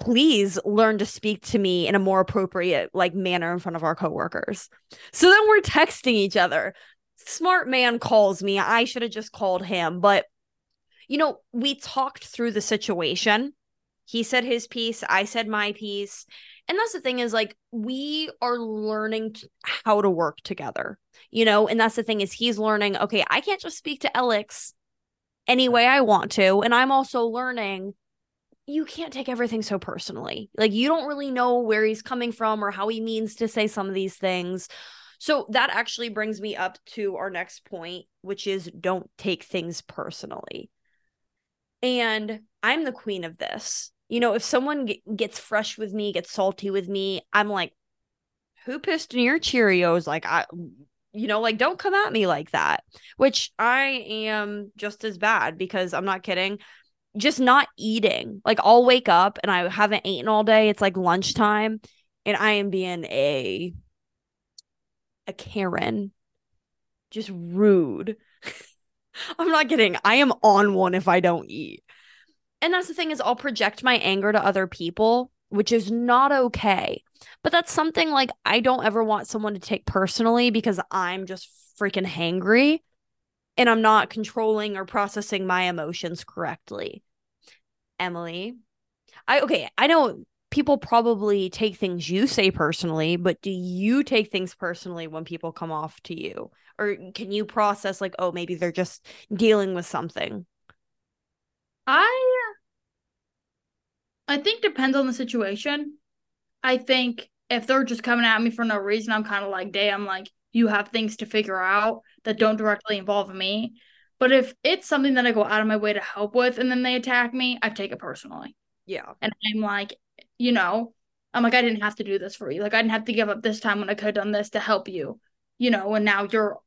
please learn to speak to me in a more appropriate like manner in front of our coworkers. So then we're texting each other. Smart man calls me. I should have just called him, but you know, we talked through the situation. He said his piece, I said my piece. And that's the thing is like we are learning how to work together. You know, and that's the thing is he's learning, okay, I can't just speak to Elex any way I want to, and I'm also learning you can't take everything so personally. Like you don't really know where he's coming from or how he means to say some of these things. So that actually brings me up to our next point, which is don't take things personally. And I'm the queen of this. You know, if someone g- gets fresh with me, gets salty with me, I'm like, who pissed in your Cheerios? Like, I, you know, like, don't come at me like that, which I am just as bad because I'm not kidding. Just not eating. Like, I'll wake up and I haven't eaten all day. It's like lunchtime and I am being a, a Karen, just rude. <laughs> I'm not kidding. I am on one if I don't eat. And that's the thing is I'll project my anger to other people, which is not okay. But that's something like I don't ever want someone to take personally because I'm just freaking hangry and I'm not controlling or processing my emotions correctly. Emilee, I okay, I know people probably take things you say personally, but do you take things personally when people come off to you? Or can you process like, oh, maybe they're just dealing with something? I I think depends on the situation. I think if they're just coming at me for no reason, I'm kind of like, damn, like you have things to figure out that don't directly involve me. But if it's something that I go out of my way to help with and then they attack me, I take it personally. Yeah. And I'm like, you know, I'm like, I didn't have to do this for you. Like I didn't have to give up this time when I could have done this to help you, you know, and now you're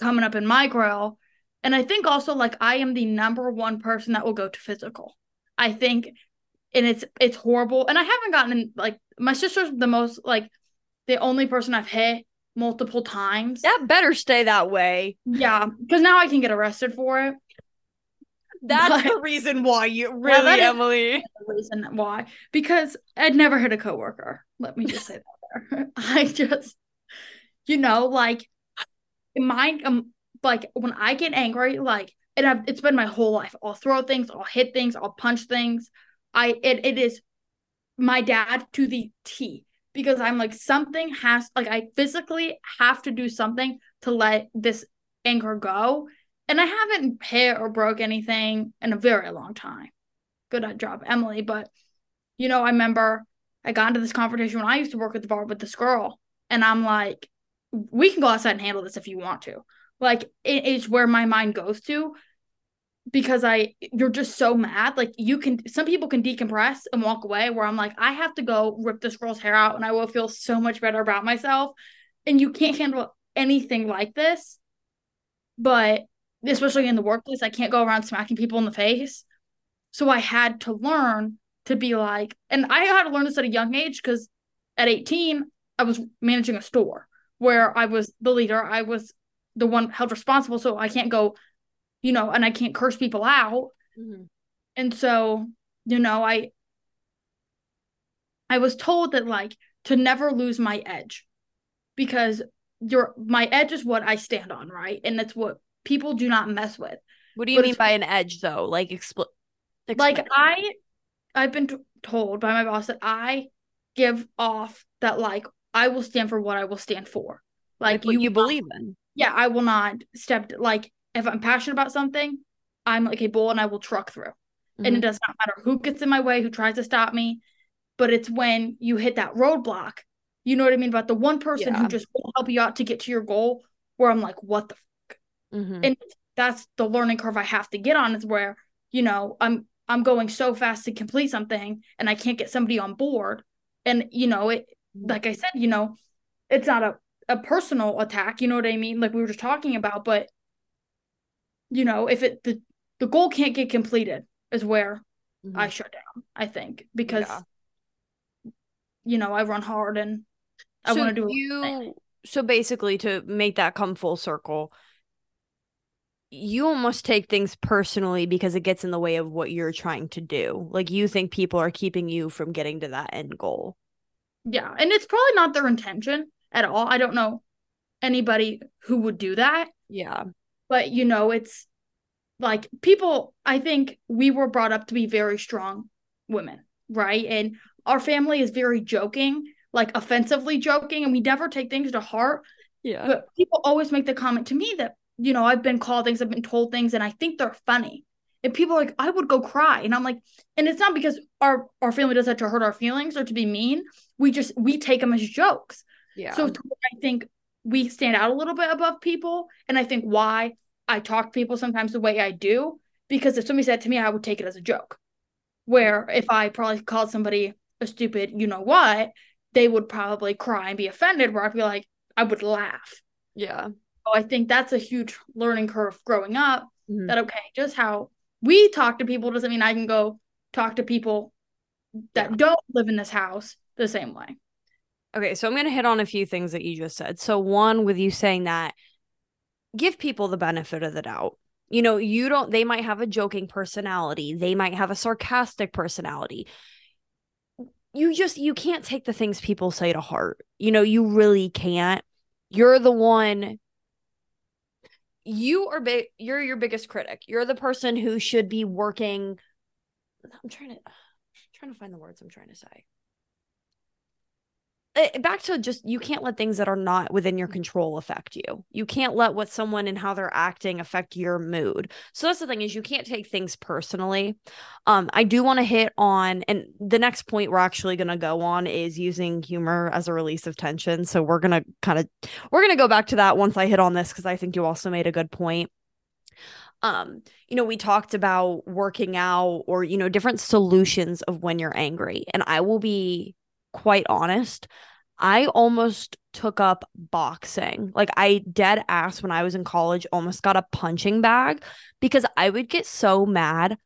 coming up in my grill. And I think also like I am the number one person that will go to physical. I think and it's it's horrible. And I haven't gotten like my sister's the most like the only person I've hit multiple times. That better stay that way. Yeah, because now I can get arrested for it. That's But- the reason why you really, is- Emilee. The reason why because I'd never hit a coworker. Let me just say that there. <laughs> I just, you know, like my um, like when I get angry, like and I've, it's been my whole life. I'll throw things, I'll hit things, I'll punch things. I it it is my dad to the T because I'm like something has like I physically have to do something to let this anger go. And I haven't hit or broke anything in a very long time. Good job, Emilee. But you know, I remember I got into this confrontation when I used to work at the bar with this girl, and I'm like, we can go outside and handle this if you want to. Like it is where my mind goes to because I you're just so mad. Like you can some people can decompress and walk away where I'm like, I have to go rip this girl's hair out and I will feel so much better about myself. And you can't handle anything like this. But especially in the workplace, I can't go around smacking people in the face. So I had to learn to be like, and I had to learn this at a young age because at 18, I was managing a store where I was the leader. I was the one held responsible. So I can't go, you know, and I can't curse people out. Mm-hmm. And so, you know, I I was told that like to never lose my edge because your my edge is what I stand on, right? And that's what people do not mess with. What do you But mean by an edge, though? Like, expl- like. I I've been t- told by my boss that I give off that like I will stand for what I will stand for. Like, what you, you believe in. yeah, I will not step like if I'm passionate about something, I'm like a bull and I will truck through. And Mhm. it does not matter who gets in my way, who tries to stop me, but it's when you hit that roadblock. You know what I mean about the one person Yeah. who just will help you out to get to your goal. Where I'm like, what the Mhm. and that's the learning curve I have to get on is where, you know, I'm I'm going so fast to complete something and I can't get somebody on board. And you know, it like I said, you know, it's not a, a personal attack, you know what I mean? Like we were just talking about, but you know, if it the the goal can't get completed is where I Mhm. shut down, I think. Because Yeah. you know, I run hard and I so want to do you. So basically, to make that come full circle, you almost take things personally because it gets in the way of what you're trying to do. Like you think people are keeping you from getting to that end goal. Yeah, and it's probably not their intention at all. I don't know anybody who would do that, Yeah. But you know, it's like people, I think we were brought up to be very strong women, right? And our family is very joking, like offensively joking, and we never take things to heart. Yeah. But people always make the comment to me that, you know, I've been called things, I've been told things, and I think they're funny. And people are like, I would go cry. And I'm like, and it's not because our our family does that to hurt our feelings or to be mean. We just we take them as jokes. Yeah. So I think we stand out a little bit above people. And I think why I talk to people sometimes the way I do, because if somebody said to me, I would take it as a joke. Where if I probably called somebody a stupid, you know what, they would probably cry and be offended, where I'd be like I would laugh. yeah. So I think that's a huge learning curve growing up. Mhm. That okay, just how we talk to people doesn't mean I can go talk to people that Yeah. don't live in this house the same way. Okay, so I'm going to hit on a few things that you just said. So, one, with you saying that, give people the benefit of the doubt. You know, you don't, they might have a joking personality, they might have a sarcastic personality. You just, you can't take the things people say to heart. You know, you really can't. You're the one. You are big. You're your biggest critic. You're the person who should be working. I'm trying to, trying to find the words I'm trying to say back to just you can't let things that are not within your control affect you. You can't let what someone and how they're acting affect your mood. So that's the thing is you can't take things personally. Um I do want to hit on and the next point we're actually going to go on is using humor as a release of tension. So we're going to kind of we're going to go back to that once I hit on this cuz I think you also made a good point. Um you know we talked about working out or you know different solutions of when you're angry and I will be quite honest, I almost took up boxing. Like I dead ass when I was in college almost got a punching bag because I would get so mad.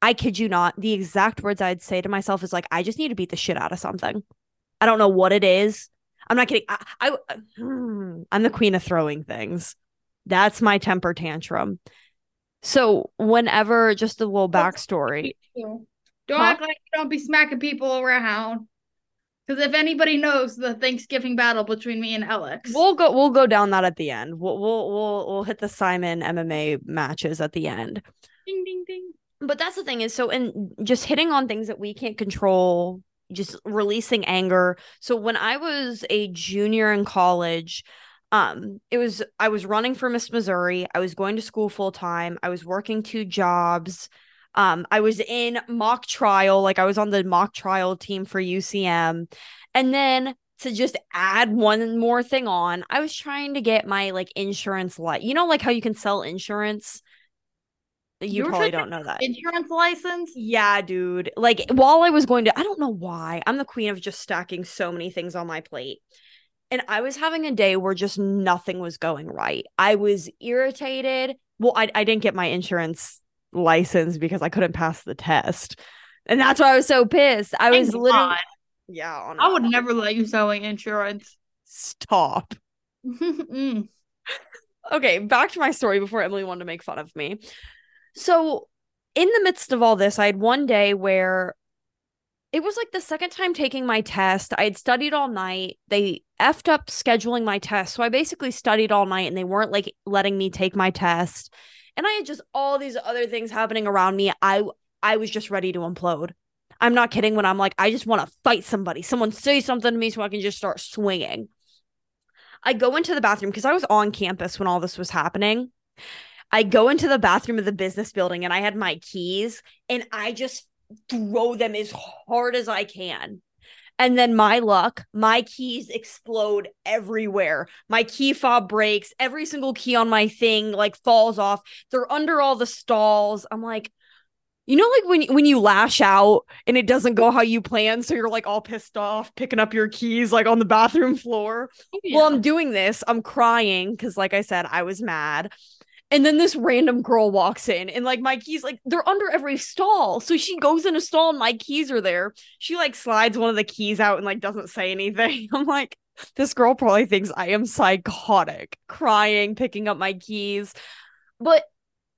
I kid you not, the exact words I'd say to myself is like I just need to beat the shit out of something. I don't know what it is. I'm not kidding. I, I hmm, I'm the queen of throwing things. That's my temper tantrum. So whenever just a little backstory. <laughs> Don't huh? act like you don't be smacking people around. Because if anybody knows the Thanksgiving battle between me and Elex, we'll go we'll go down that at the end. We'll we'll we'll, we'll hit the Simon MMA matches at the end. Ding ding ding. But that's the thing is so in just hitting on things that we can't control, just releasing anger. So when I was a junior in college, um it was I was running for Miss Missouri. I was going to school full time. I was working two jobs. Um, I was in mock trial, like I was on the mock trial team for UCM. And then to just add one more thing on, I was trying to get my like insurance light. You know, like how you can sell insurance. You You're probably don't know that. Insurance license? Yeah, dude. Like while I was going to, I don't know why. I'm the queen of just stacking so many things on my plate. And I was having a day where just nothing was going right. I was irritated. Well, I, I didn't get my insurance license because I couldn't pass the test. And that's why I was so pissed. I Thank was God. literally Yeah, I would never let you sell insurance. Stop. <laughs> okay, back to my story before Emilee wanted to make fun of me. So, in the midst of all this, I had one day where it was like the second time taking my test. I had studied all night. They effed up scheduling my test. So I basically studied all night and they weren't like letting me take my test and I had just all these other things happening around me. I I was just ready to implode. I'm not kidding when I'm like, I just want to fight somebody. Someone say something to me so I can just start swinging. I go into the bathroom because I was on campus when all this was happening. I go into the bathroom of the business building and I had my keys and I just throw them as hard as I can. And then my luck, my keys explode everywhere. My key fob breaks. Every single key on my thing like falls off. They're under all the stalls. I'm like, you know, like when when you lash out and it doesn't go how you plan, so you're like all pissed off, picking up your keys like on the bathroom floor. Oh, yeah. Well, I'm doing this. I'm crying because, like I said, I was mad. And then this random girl walks in and like my keys, like they're under every stall. So she goes in a stall and my keys are there. She like slides one of the keys out and like doesn't say anything. <laughs> I'm like, this girl probably thinks I am psychotic, crying, picking up my keys. But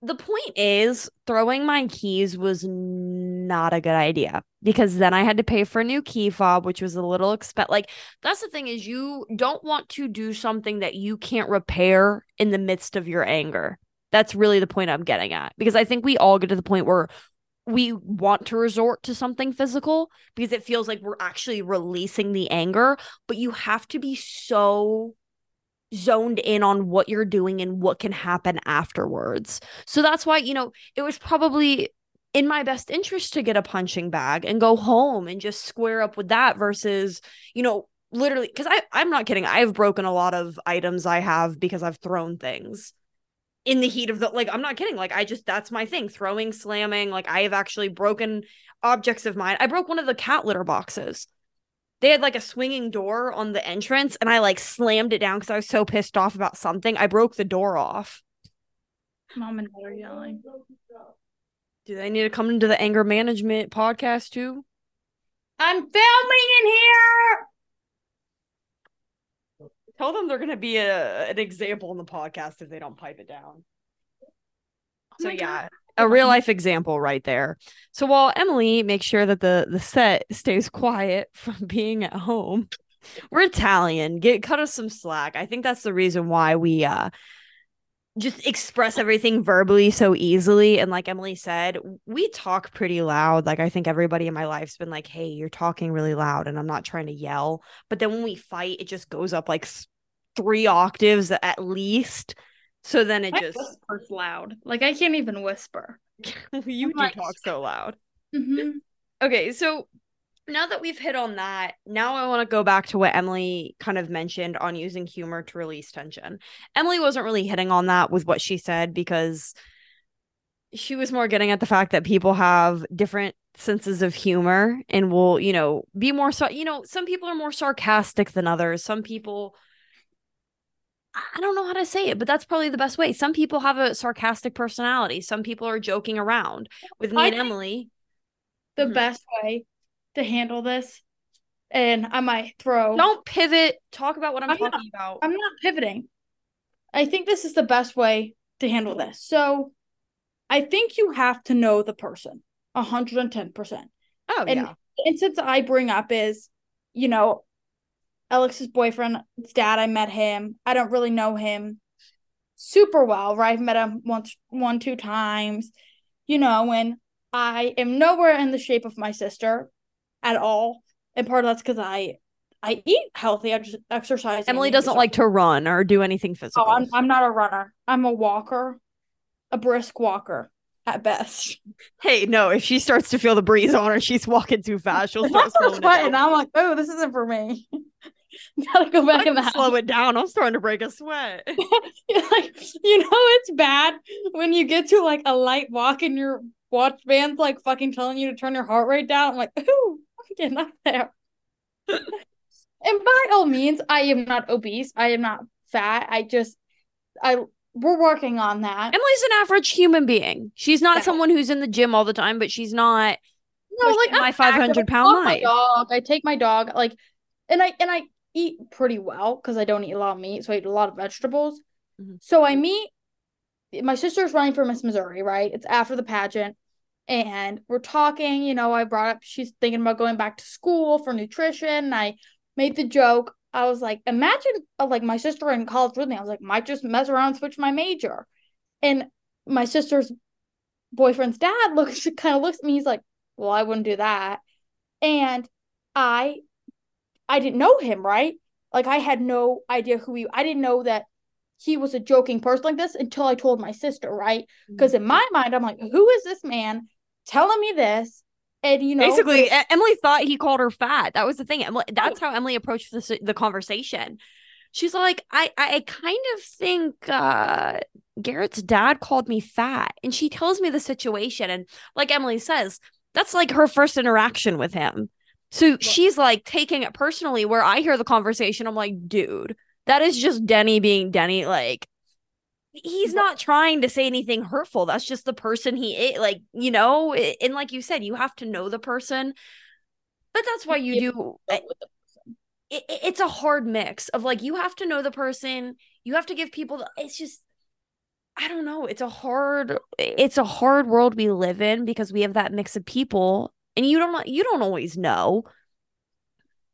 the point is, throwing my keys was not a good idea because then I had to pay for a new key fob, which was a little expensive. Like, that's the thing is, you don't want to do something that you can't repair in the midst of your anger. That's really the point I'm getting at because I think we all get to the point where we want to resort to something physical because it feels like we're actually releasing the anger, but you have to be so zoned in on what you're doing and what can happen afterwards. So that's why, you know, it was probably in my best interest to get a punching bag and go home and just square up with that versus, you know, literally because I I'm not kidding. I've broken a lot of items I have because I've thrown things in the heat of the like I'm not kidding. Like I just that's my thing. Throwing, slamming. Like I have actually broken objects of mine. I broke one of the cat litter boxes they had like a swinging door on the entrance and I like slammed it down because I was so pissed off about something. I broke the door off. Mom and dad are yelling. Do they need to come into the anger management podcast too? I'm filming in here. Tell them they're going to be a, an example in the podcast if they don't pipe it down. Oh so yeah, God a real life example right there. So while Emilee makes sure that the the set stays quiet <laughs> from being at home, we're Italian. Get cut us some slack. I think that's the reason why we uh just express everything verbally so easily and like Emilee said, we talk pretty loud. Like I think everybody in my life's been like, "Hey, you're talking really loud." And I'm not trying to yell, but then when we fight, it just goes up like 3 octaves at least so then it I just whispers loud. Like I can't even whisper. <laughs> you I'm do like... talk so loud. Mm-hmm. Okay, so now that we've hit on that, now I want to go back to what Emilee kind of mentioned on using humor to release tension. Emilee wasn't really hitting on that with what she said because she was more getting at the fact that people have different senses of humor and will, you know, be more so, you know, some people are more sarcastic than others. Some people I don't know how to say it, but that's probably the best way. Some people have a sarcastic personality. Some people are joking around. With me I and Emilee, the mm-hmm. best way to handle this and I might throw. Don't pivot. Talk about what I'm, I'm not- talking about. I'm not pivoting. I think this is the best way to handle this. So, I think you have to know the person, hundred and ten percent. oh and- yeah. instance I bring up is, you know, Elex's boyfriend's dad. I met him. I don't really know him super well, right? I've met him once, one, two times, you know, and I am nowhere in the shape of my sister at all. And part of that's because I, I eat healthy. I just exercise. Emilee doesn't like to run or do anything physical. Oh, I'm I'm not a runner. I'm a walker, a brisk walker at best. hey, no, if she starts to feel the breeze on her, she's walking too fast. She'll <laughs> start sweating. I'm like, oh, this isn't for me. <laughs> <laughs> Gotta go back in the house. Slow it down. I'm starting to break a sweat. <laughs> Like, you know, it's bad when you get to like a light walk and your watch band's like fucking telling you to turn your heart rate down. I'm like, <laughs> ooh, I'm getting up there. and by all means, I am not obese. I am not fat. I just, I, we're working on that. Emilee's an average human being. She's not Yeah. someone who's in the gym all the time, but she's not. No, like my I'm 500 active. I pound walk my life. dog. I take my dog, like, and I and I eat pretty well because I don't eat a lot of meat, so I eat a lot of vegetables. Mhm. So I meet my sister's running for Miss Missouri, right? It's after the pageant, and we're talking. You know, I brought up she's thinking about going back to school for nutrition. And I made the joke. I was like, imagine uh, like my sister in college with me. I was like, might just mess around and switch my major, and my sister's boyfriend's dad <laughs> looks she kind of looks at me. He's like, well, I wouldn't do that. And I I didn't know him, right? Like I had no idea who he I didn't know that he was a joking person like this until I told my sister, right? Because in my mind, I'm like, who is this man telling me this? And you know, Basically, Emilee thought he called her fat. That was the thing. Emilee, that's how Emilee approached the the conversation. She's like, I I kind of think uh Garrett's dad called me fat, and she tells me the situation, and like Emilee says, that's like her first interaction with him. So she's like taking it personally. Where I hear the conversation, I'm like, dude, that is just Denny being Denny. Like, he's not trying to say anything hurtful. That's just the person he is. Like, you know, and like you said, you have to know the person. But that's why you do. It, it- it's a hard mix of like you have to know the person. You have to give people. The, it's just. I don't know. It's a hard. It's a hard world we live in because we have that mix of people, and you don't. You don't always know.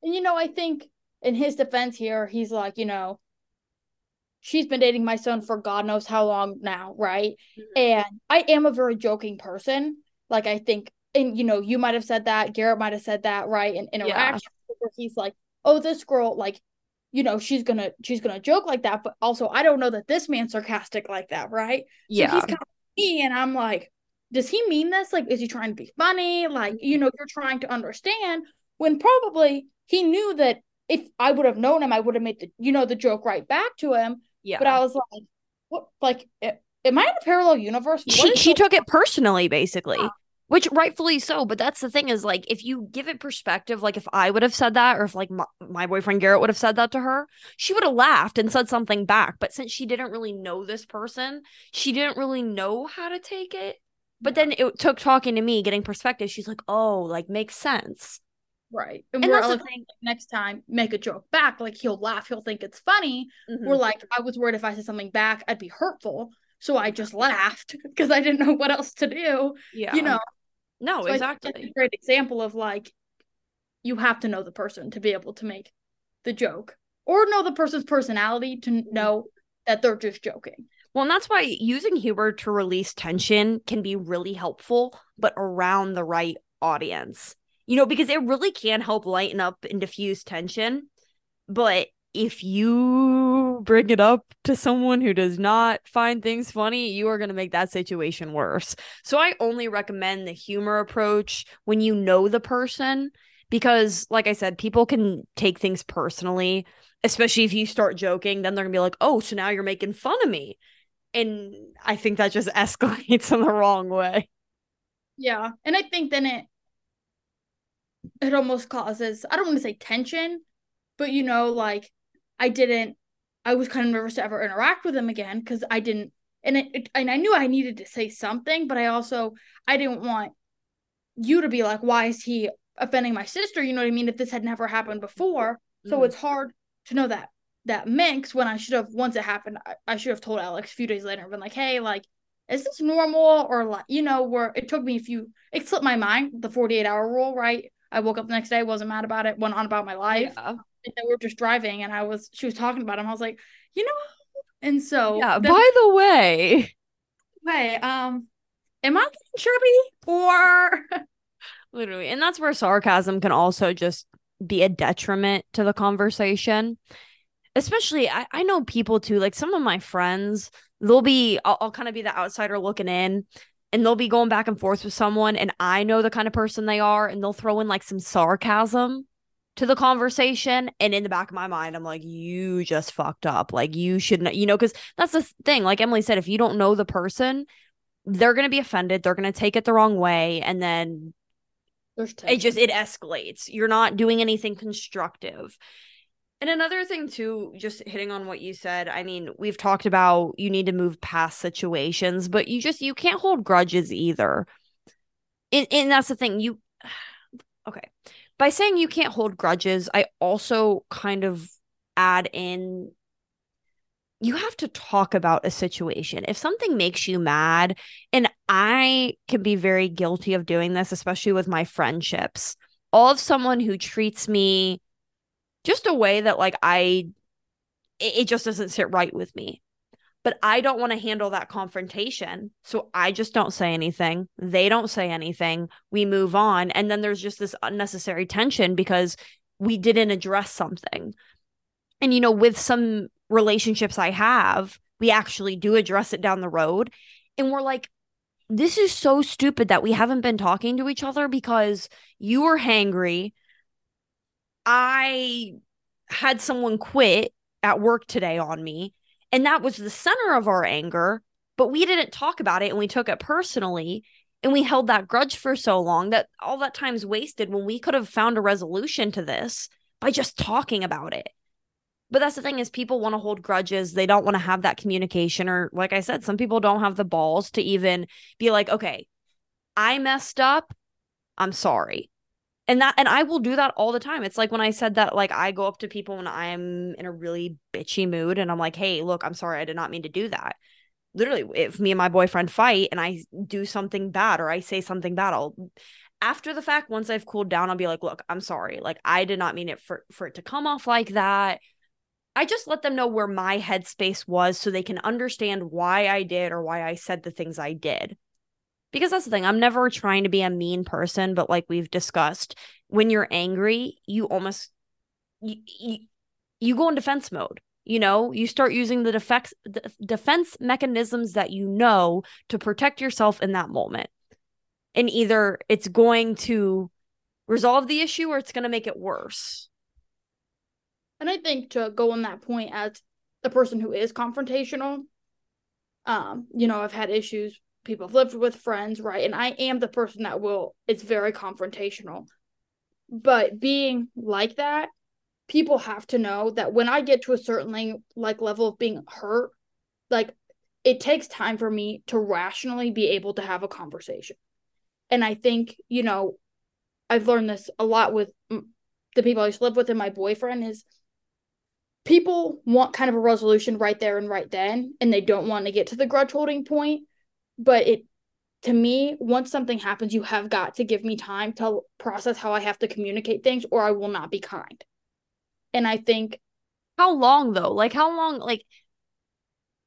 And you know, I think in his defense here, he's like, you know, she's been dating my son for God knows how long now, right? Mm-hmm. And I am a very joking person. Like I think, and you know, you might have said that, Garrett might have said that, right? In interaction where he's like, oh, this girl, like, you know, she's gonna she's gonna joke like that, but also I don't know that this man's sarcastic like that, right? So Yeah. he's kind of me, and I'm like, does he mean this? Like, is he trying to be funny? Like, you mm-hmm. know, you're trying to understand when probably he knew that if I would have known him, I would have made the you know the joke right back to him. yeah. But I was like, what? Like, am I in a parallel universe? What she she took it personally basically Yeah. which rightfully so but that's the thing is like if you give it perspective like if i would have said that or if like my, my boyfriend garrett would have said that to her she would have laughed and said something back but since she didn't really know this person she didn't really know how to take it but then it took talking to me getting perspective she's like oh like makes sense right. And, and we're the like, next time, make a joke back. Like he'll laugh, he'll think it's funny. Mhm. We're like, I was worried if I said something back, I'd be hurtful. So I just laughed <laughs> because I didn't know what else to do. yeah You know, no So exactly a great example of like, you have to know the person to be able to make the joke or know the person's personality to know that they're just joking. Well, and that's why using humor to release tension can be really helpful, but around the right audience. You know, because it really can help lighten up and diffuse tension. But if you bring it up to someone who does not find things funny, you are going to make that situation worse. So I only recommend the humor approach when you know the person because like I said, people can take things personally, especially if you start joking, then they're going to be like, "Oh, so now you're making fun of me." And I think that just <laughs> escalates in the wrong way. Yeah. And I think then it it almost causes I don't want to say tension, but you know, like I didn't I was kind of nervous to ever interact with him again because I didn't and it, it and I knew I needed to say something, but I also I didn't want you to be like, why is he offending my sister, you know what I mean? If this had never happened before. So Mhm. it's hard to know that that mix when I should have once it happened, I, I should have told Elex a few days later and been like, hey, like, is this normal? Or like, you know, where it took me a few it slipped my mind, the 48 hour rule, right? I woke up the next day, wasn't mad about it, went on about my life. Yeah. And then we were just driving and I was she was talking about him. I was like, you know, and so Yeah. then- By the way, Hey, um, am I getting chirpy or <laughs> literally, and that's where sarcasm can also just be a detriment to the conversation. Especially, I, I know people too, like some of my friends, they'll be, I'll, I'll kind of be the outsider looking in and they'll be going back and forth with someone, and I know the kind of person they are, and they'll throw in like some sarcasm to the conversation. And in the back of my mind, I'm like, you just fucked up. Like, you shouldn't, you know, because that's the thing. Like Emilee said, if you don't know the person, they're going to be offended. They're going to take it the wrong way. And then it just it escalates you're not doing anything constructive and another thing too just hitting on what you said i mean we've talked about you need to move past situations but you just you can't hold grudges either and, and that's the thing you <sighs> okay by saying you can't hold grudges i also kind of add in you have to talk about a situation. If something makes you mad, and I can be very guilty of doing this, especially with my friendships, all of someone who treats me just a way that, like, I, it, it just doesn't sit right with me. But I don't want to handle that confrontation. So I just don't say anything. They don't say anything. We move on. And then there's just this unnecessary tension because we didn't address something. And, you know, with some relationships I have, we actually do address it down the road. And we're like, this is so stupid that we haven't been talking to each other because you were hangry. I had someone quit at work today on me. And that was the center of our anger. But we didn't talk about it and we took it personally. And we held that grudge for so long that all that time's wasted when we could have found a resolution to this by just talking about it. But that's the thing is people want to hold grudges. They don't want to have that communication or like I said, some people don't have the balls to even be like, "Okay, I messed up. I'm sorry." And that and I will do that all the time. It's like when I said that like I go up to people when I'm in a really bitchy mood and I'm like, "Hey, look, I'm sorry. I did not mean to do that." Literally, if me and my boyfriend fight and I do something bad or I say something bad, I'll after the fact once I've cooled down, I'll be like, "Look, I'm sorry. Like I did not mean it for for it to come off like that." I just let them know where my headspace was so they can understand why I did or why I said the things I did. Because that's the thing, I'm never trying to be a mean person, but like we've discussed, when you're angry, you almost you, you, you go in defense mode. You know, you start using the defense defense mechanisms that you know to protect yourself in that moment. And either it's going to resolve the issue or it's going to make it worse. And I think to go on that point as the person who is confrontational, um, you know, I've had issues, people have lived with friends, right? And I am the person that will, it's very confrontational. But being like that, people have to know that when I get to a certain like level of being hurt, like it takes time for me to rationally be able to have a conversation. And I think, you know, I've learned this a lot with the people I used to live with and my boyfriend is people want kind of a resolution right there and right then and they don't want to get to the grudge holding point but it to me once something happens you have got to give me time to process how i have to communicate things or i will not be kind. And i think how long though? Like how long like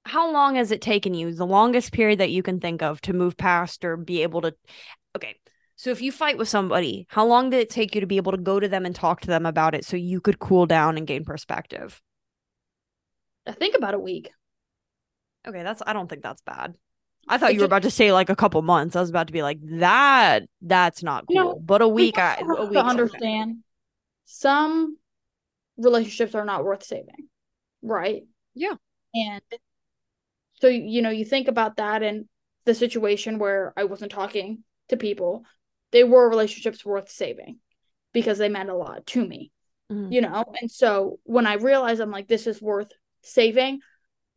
how long has it taken you the longest period that you can think of to move past or be able to okay so if you fight with somebody how long did it take you to be able to go to them and talk to them about it so you could cool down and gain perspective? I think about a week. Okay that's i don't think that's bad I thought you were about to say like a couple months. I was about to be like that. That's not cool. No, but a week, I a week to understand. Okay. Some relationships are not worth saving, right? Yeah. And so you know, you think about that and the situation where I wasn't talking to people. They were relationships worth saving because they meant a lot to me, mm-hmm. you know. And so when I realized I'm like, this is worth saving,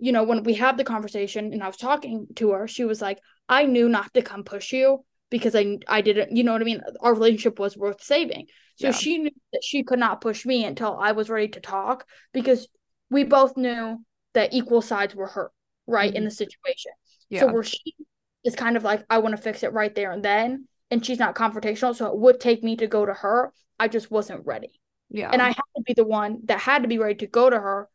you know, when we had the conversation and I was talking to her, she was like, I knew not to come push you because I I didn't, you know what I mean? Our relationship was worth saving. So Yeah. she knew that she could not push me until I was ready to talk because we both knew that equal sides were hurt, right, in Mhm. the situation. Yeah. So where she is kind of like, I want to fix it right there and then, and she's not confrontational, so it would take me to go to her. I just wasn't ready. yeah. And I had to be the one that had to be ready to go to her,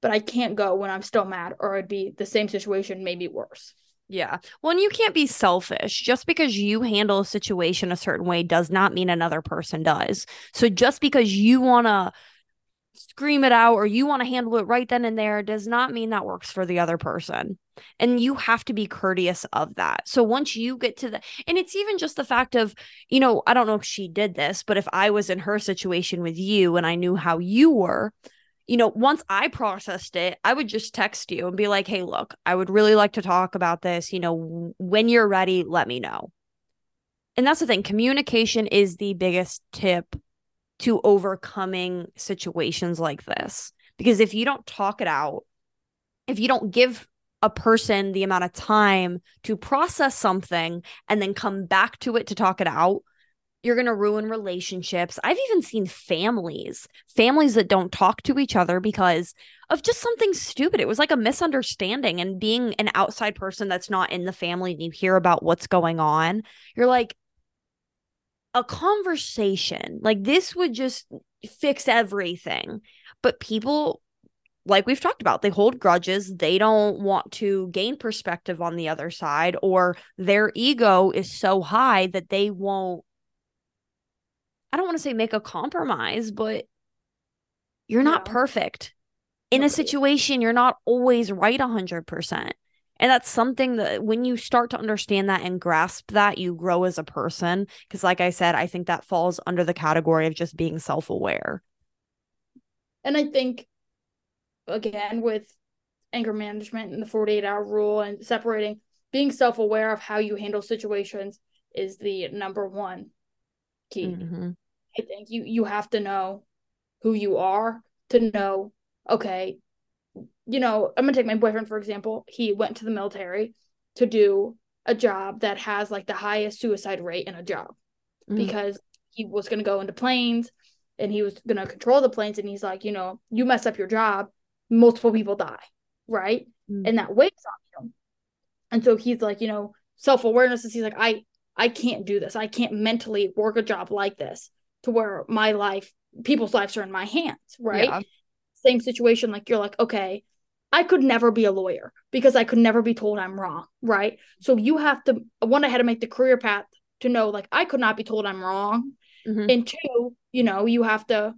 but I can't go when I'm still mad, or it'd be the same situation, maybe worse. Yeah. Well, and you can't be selfish. Just because you handle a situation a certain way does not mean another person does. So just because you want to scream it out or you want to handle it right then and there does not mean that works for the other person. And you have to be courteous of that. So once you get to the, and it's even just the fact of, you know, I don't know if she did this, but if I was in her situation with you and I knew how you were, you know, once I processed it, I would just text you and be like, hey, look, I would really like to talk about this. You know, when you're ready, let me know. And that's the thing communication is the biggest tip to overcoming situations like this. Because if you don't talk it out, if you don't give a person the amount of time to process something and then come back to it to talk it out, you're going to ruin relationships. I've even seen families, families that don't talk to each other because of just something stupid. It was like a misunderstanding. And being an outside person that's not in the family and you hear about what's going on, you're like, a conversation like this would just fix everything. But people, like we've talked about, they hold grudges. They don't want to gain perspective on the other side, or their ego is so high that they won't I don't want to say make a compromise, but you're not No. perfect. In a situation, you're not always right 100%. And that's something that when you start to understand that and grasp that, you grow as a person. Because, like I said, I think that falls under the category of just being self aware. And I think, again, with anger management and the 48 hour rule and separating, being self aware of how you handle situations is the number one key. Mhm. I think you you have to know who you are to know, okay, you know, I'm gonna take my boyfriend for example. He went to the military to do a job that has like the highest suicide rate in a job Mhm. because he was gonna go into planes and he was gonna control the planes and he's like, you know, you mess up your job, multiple people die, right? Mm. And that weighs on him. And so he's like, you know, self-awareness is he's like, I I can't do this. I can't mentally work a job like this to where my life, people's lives are in my hands, right? Yeah. Same situation, like you're like, okay, I could never be a lawyer because I could never be told I'm wrong, right? So you have to one, I had to make the career path to know like I could not be told I'm wrong. Mhm. And two, you know, you have to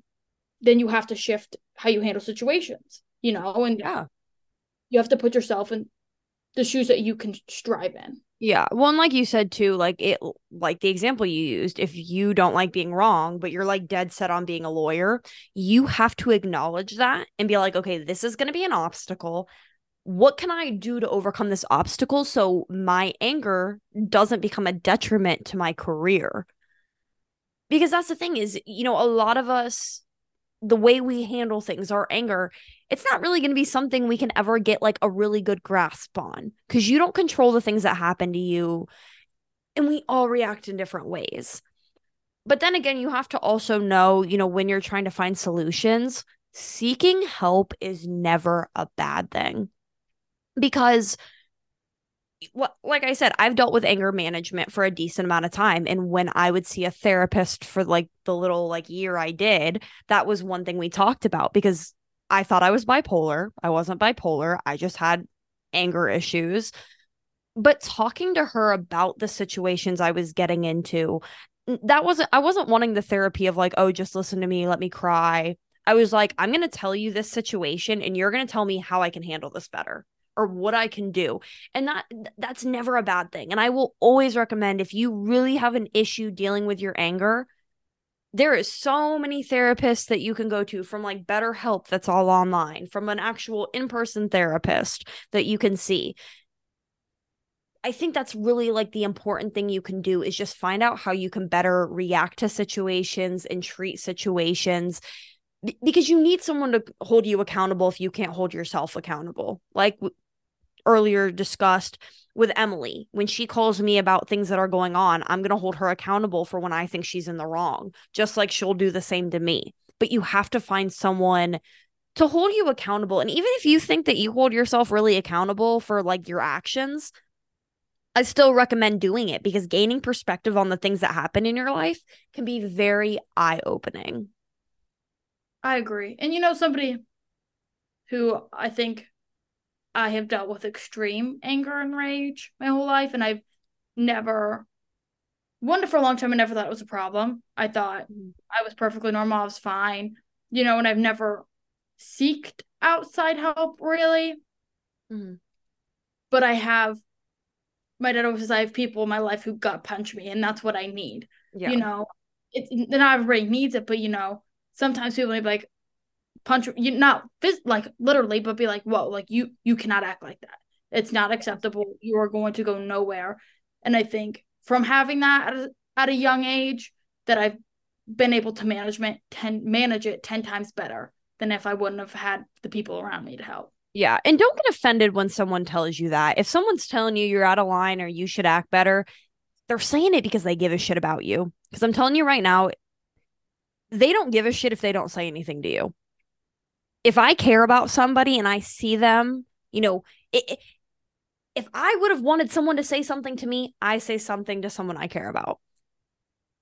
then you have to shift how you handle situations, you know, and Yeah. you have to put yourself in the shoes that you can strive in. Yeah. Well, and like you said too, like it, like the example you used, if you don't like being wrong, but you're like dead set on being a lawyer, you have to acknowledge that and be like, okay, this is going to be an obstacle. What can I do to overcome this obstacle so my anger doesn't become a detriment to my career? Because that's the thing is, you know, a lot of us, the way we handle things, our anger, it's not really going to be something we can ever get like a really good grasp on because you don't control the things that happen to you and we all react in different ways. But then again you have to also know you know when you're trying to find solutions seeking help is never a bad thing. Because what like i said i've dealt with anger management for a decent amount of time and when i would see a therapist for like the little like year i did that was one thing we talked about because I thought I was bipolar. I wasn't bipolar. I just had anger issues. But talking to her about the situations I was getting into, that wasn't, I wasn't wanting the therapy of like, oh, just listen to me, let me cry. I was like, I'm going to tell you this situation and you're going to tell me how I can handle this better or what I can do. And that that's never a bad thing. And I will always recommend if you really have an issue dealing with your anger, there is so many therapists that you can go to from like BetterHelp that's all online, from an actual in-person therapist that you can see. I think that's really like the important thing you can do is just find out how you can better react to situations and treat situations because you need someone to hold you accountable if you can't hold yourself accountable. Like earlier discussed with Emilee, when she calls me about things that are going on, I'm going to hold her accountable for when I think she's in the wrong, just like she'll do the same to me. But you have to find someone to hold you accountable. And even if you think that you hold yourself really accountable for like your actions, I still recommend doing it because gaining perspective on the things that happen in your life can be very eye opening. I agree. And you know, somebody who I think I have dealt with extreme anger and rage my whole life, and I've never wondered for a long time. I never thought it was a problem. I thought mm-hmm. I was perfectly normal. I was fine, you know, and I've never seeked outside help really. Mm-hmm. But I have. My dad always says I have people in my life who gut punch me, and that's what I need. Yeah. You know, it's not everybody needs it, but you know, sometimes people may be like, punch you not like literally but be like whoa like you you cannot act like that. It's not acceptable. You are going to go nowhere. And i think from having that at a, at a young age that i've been able to management 10 manage it 10 times better than if i wouldn't have had the people around me to help. Yeah. And don't get offended when someone tells you that. If someone's telling you you're out of line or you should act better they're saying it because they give a shit about you. Because i'm telling you right now they don't give a shit if they don't say anything to you if I care about somebody and I see them, you know, it, if I would have wanted someone to say something to me, I say something to someone I care about.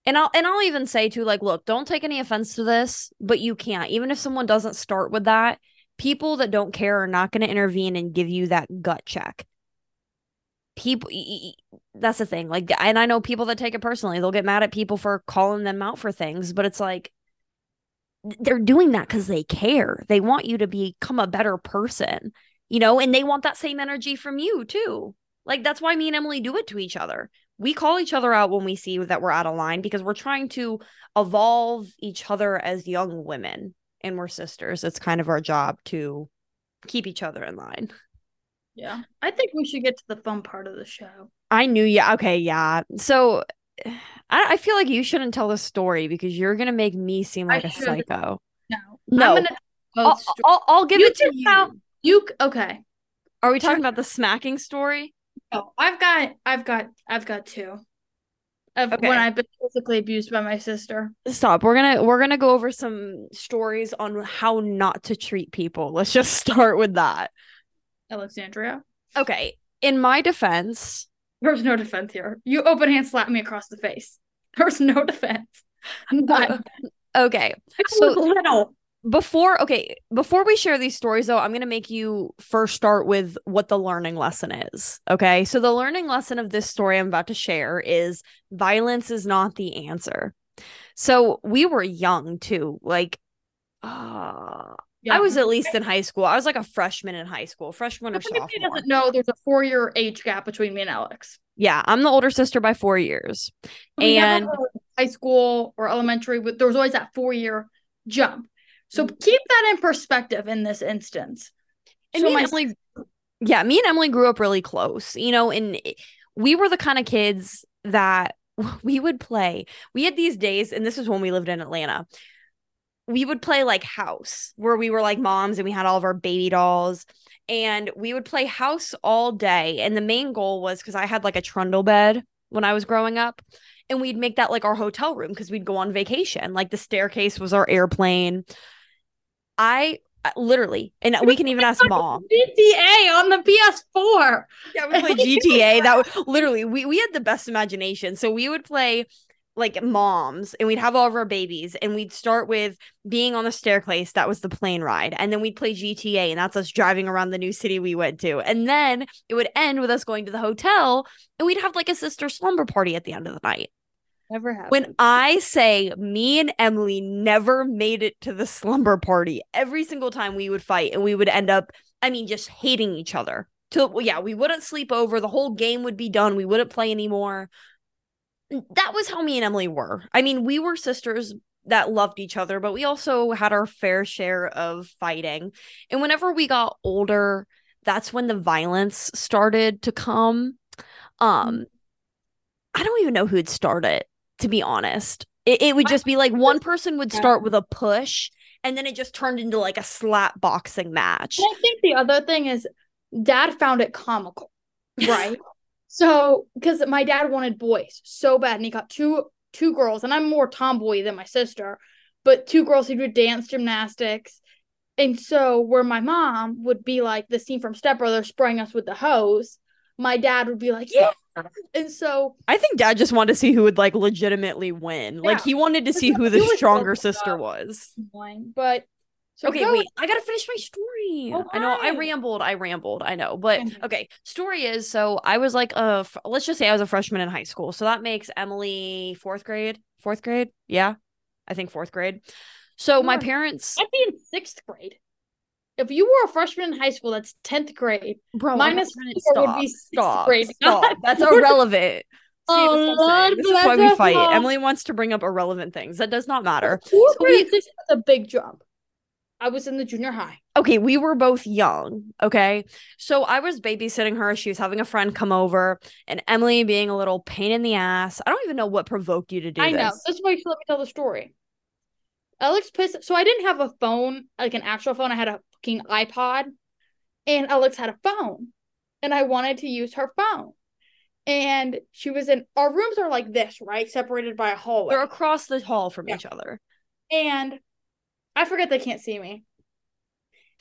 And I'll and I'll even say to like, look, don't take any offense to this, but you can't. Even if someone doesn't start with that, people that don't care are not going to intervene and give you that gut check. People that's the thing. Like and I know people that take it personally. They'll get mad at people for calling them out for things, but it's like they're doing that because they care. They want you to become a better person, you know, and they want that same energy from you too. Like that's why me and Emilee do it to each other. We call each other out when we see that we're out of line because we're trying to evolve each other as young women and we're sisters. It's kind of our job to keep each other in line. Yeah. I think we should get to the fun part of the show. I knew yeah. Okay, yeah. So I, I feel like you shouldn't tell the story because you're gonna make me seem like I a should. psycho. No, no. Gonna, I'll, I'll, I'll, give you it to you. Tell, you okay? Are we talking about the smacking story? Oh, I've got, I've got, I've got two. Of okay. when I've been physically abused by my sister. Stop. We're gonna we're gonna go over some stories on how not to treat people. Let's just <laughs> start with that. Alexandria. Okay. In my defense, there's no defense here. You open hand slap me across the face. <laughs> There's no defense. None. okay. So little. Before okay, before we share these stories though, I'm going to make you first start with what the learning lesson is. Okay? So the learning lesson of this story I'm about to share is violence is not the answer. So we were young too. Like uh yeah. I was at least in high school. I was like a freshman in high school, freshman or sophomore. doesn't know there's a four year age gap between me and Elex. Yeah, I'm the older sister by four years. We and high school or elementary, but there was always that four year jump. So keep that in perspective in this instance. And so me and Emilee, yeah, me and Emilee grew up really close, you know, and we were the kind of kids that <laughs> we would play. We had these days, and this is when we lived in Atlanta we would play like house where we were like moms and we had all of our baby dolls and we would play house all day and the main goal was because i had like a trundle bed when i was growing up and we'd make that like our hotel room because we'd go on vacation like the staircase was our airplane. I uh, literally and we can even ask mom. <laughs> Gta on the ps4 yeah we played gta that was literally we, we had the best imagination. So we would play like moms and we'd have all of our babies and we'd start with being on the staircase. That was the plane ride. And then we'd play GTA and that's us driving around the new city we went to. And then it would end with us going to the hotel and we'd have like a sister slumber party at the end of the night. Never happened. When i say me and emilee never made it to the slumber party every single time we would fight and we would end up i mean just hating each other. To, yeah we wouldn't sleep over. The whole game would be done. We wouldn't play anymore that was how me and Emilee were. I mean, we were sisters that loved each other, but we also had our fair share of fighting. And whenever we got older, that's when the violence started to come. Um I don't even know who'd start it, to be honest. It, it would just be like one person would start with a push and then it just turned into like a slap boxing match. I think the other thing is dad found it comical, right? <laughs> so because my dad wanted boys so bad, and he got two two girls, and I'm more tomboy than my sister, but two girls who do dance gymnastics. And so where my mom would be like the scene from Step Brothers spraying us with the hose, my dad would be like, Yeah. And so I think dad just wanted to see who would like legitimately win. Yeah. Like he wanted to see who the stronger sister was. But so okay, wait. I gotta finish my story. Oh, I know I rambled. I rambled. I know, but okay. Story is so I was like uh let's just say I was a freshman in high school, so that makes Emilee fourth grade. Fourth grade, yeah, I think fourth grade. So my parents. I'd be in sixth grade. If you were a freshman in high school, that's tenth grade. Bro, minus four would be sixth stop, grade. Stop. <laughs> That's irrelevant. oh, Lord, this is why we fight. Emilee wants to bring up irrelevant things. That does not matter. Fourth so grade we, a big jump. I was in the junior high. Okay, we were both young. Okay. So I was babysitting her. She was having a friend come over, and Emilee being a little pain in the ass. I don't even know what provoked you to do I this. know. That's why you should let me tell the story. Elex pissed. So I didn't have a phone, like an actual phone. I had a fucking iPod, and Elex had a phone, and I wanted to use her phone. And she was in our rooms are like this, right? Separated by a hallway. They're across the hall from yeah. each other. And I forget they can't see me.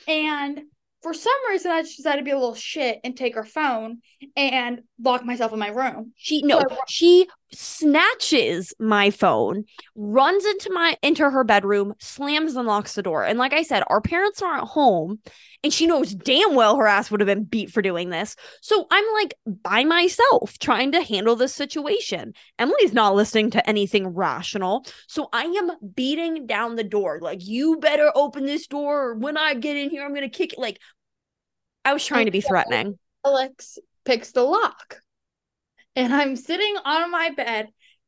And for some reason, I just decided to be a little shit and take her phone and lock myself in my room. She no, so she snatches my phone, runs into my into her bedroom, slams and locks the door. And like I said, our parents aren't home, and she knows damn well her ass would have been beat for doing this. So I'm like by myself trying to handle this situation. Emilee's not listening to anything rational, so I am beating down the door like you better open this door. Or when I get in here, I'm gonna kick it. Like I was trying to be threatening. Elex picks the lock and I'm sitting on my bed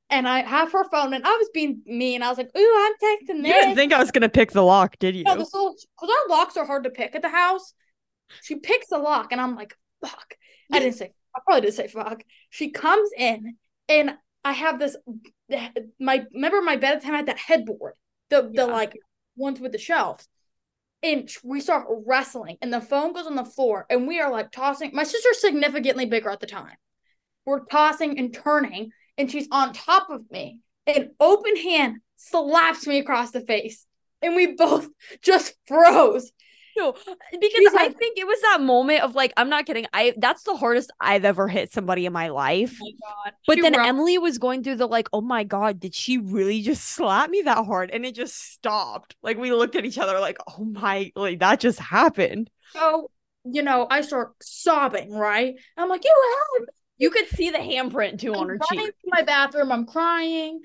and I have her phone and I was being mean. I was like, ooh, I'm texting this. You didn't think I was gonna pick the lock, did you? No, because our locks are hard to pick at the house. She picks the lock and I'm like, fuck. I didn't say I probably did say fuck. She comes in and I have this my remember my bed time I had that headboard. The yeah. the like ones with the shelves. And we start wrestling and the phone goes on the floor and we are like tossing my sister's significantly bigger at the time we're tossing and turning, and she's on top of me. An open hand slaps me across the face, and we both <laughs> just froze. No, because I think it was that moment of like, I'm not kidding. I that's the hardest I've ever hit somebody in my life. Oh my but she then Emilee was going through the like, oh my god, did she really just slap me that hard? And it just stopped. Like we looked at each other like, oh my, like that just happened. So you know, I start sobbing. Right? I'm like, you had you could see the handprint too I'm on her cheek. my bathroom, I'm crying,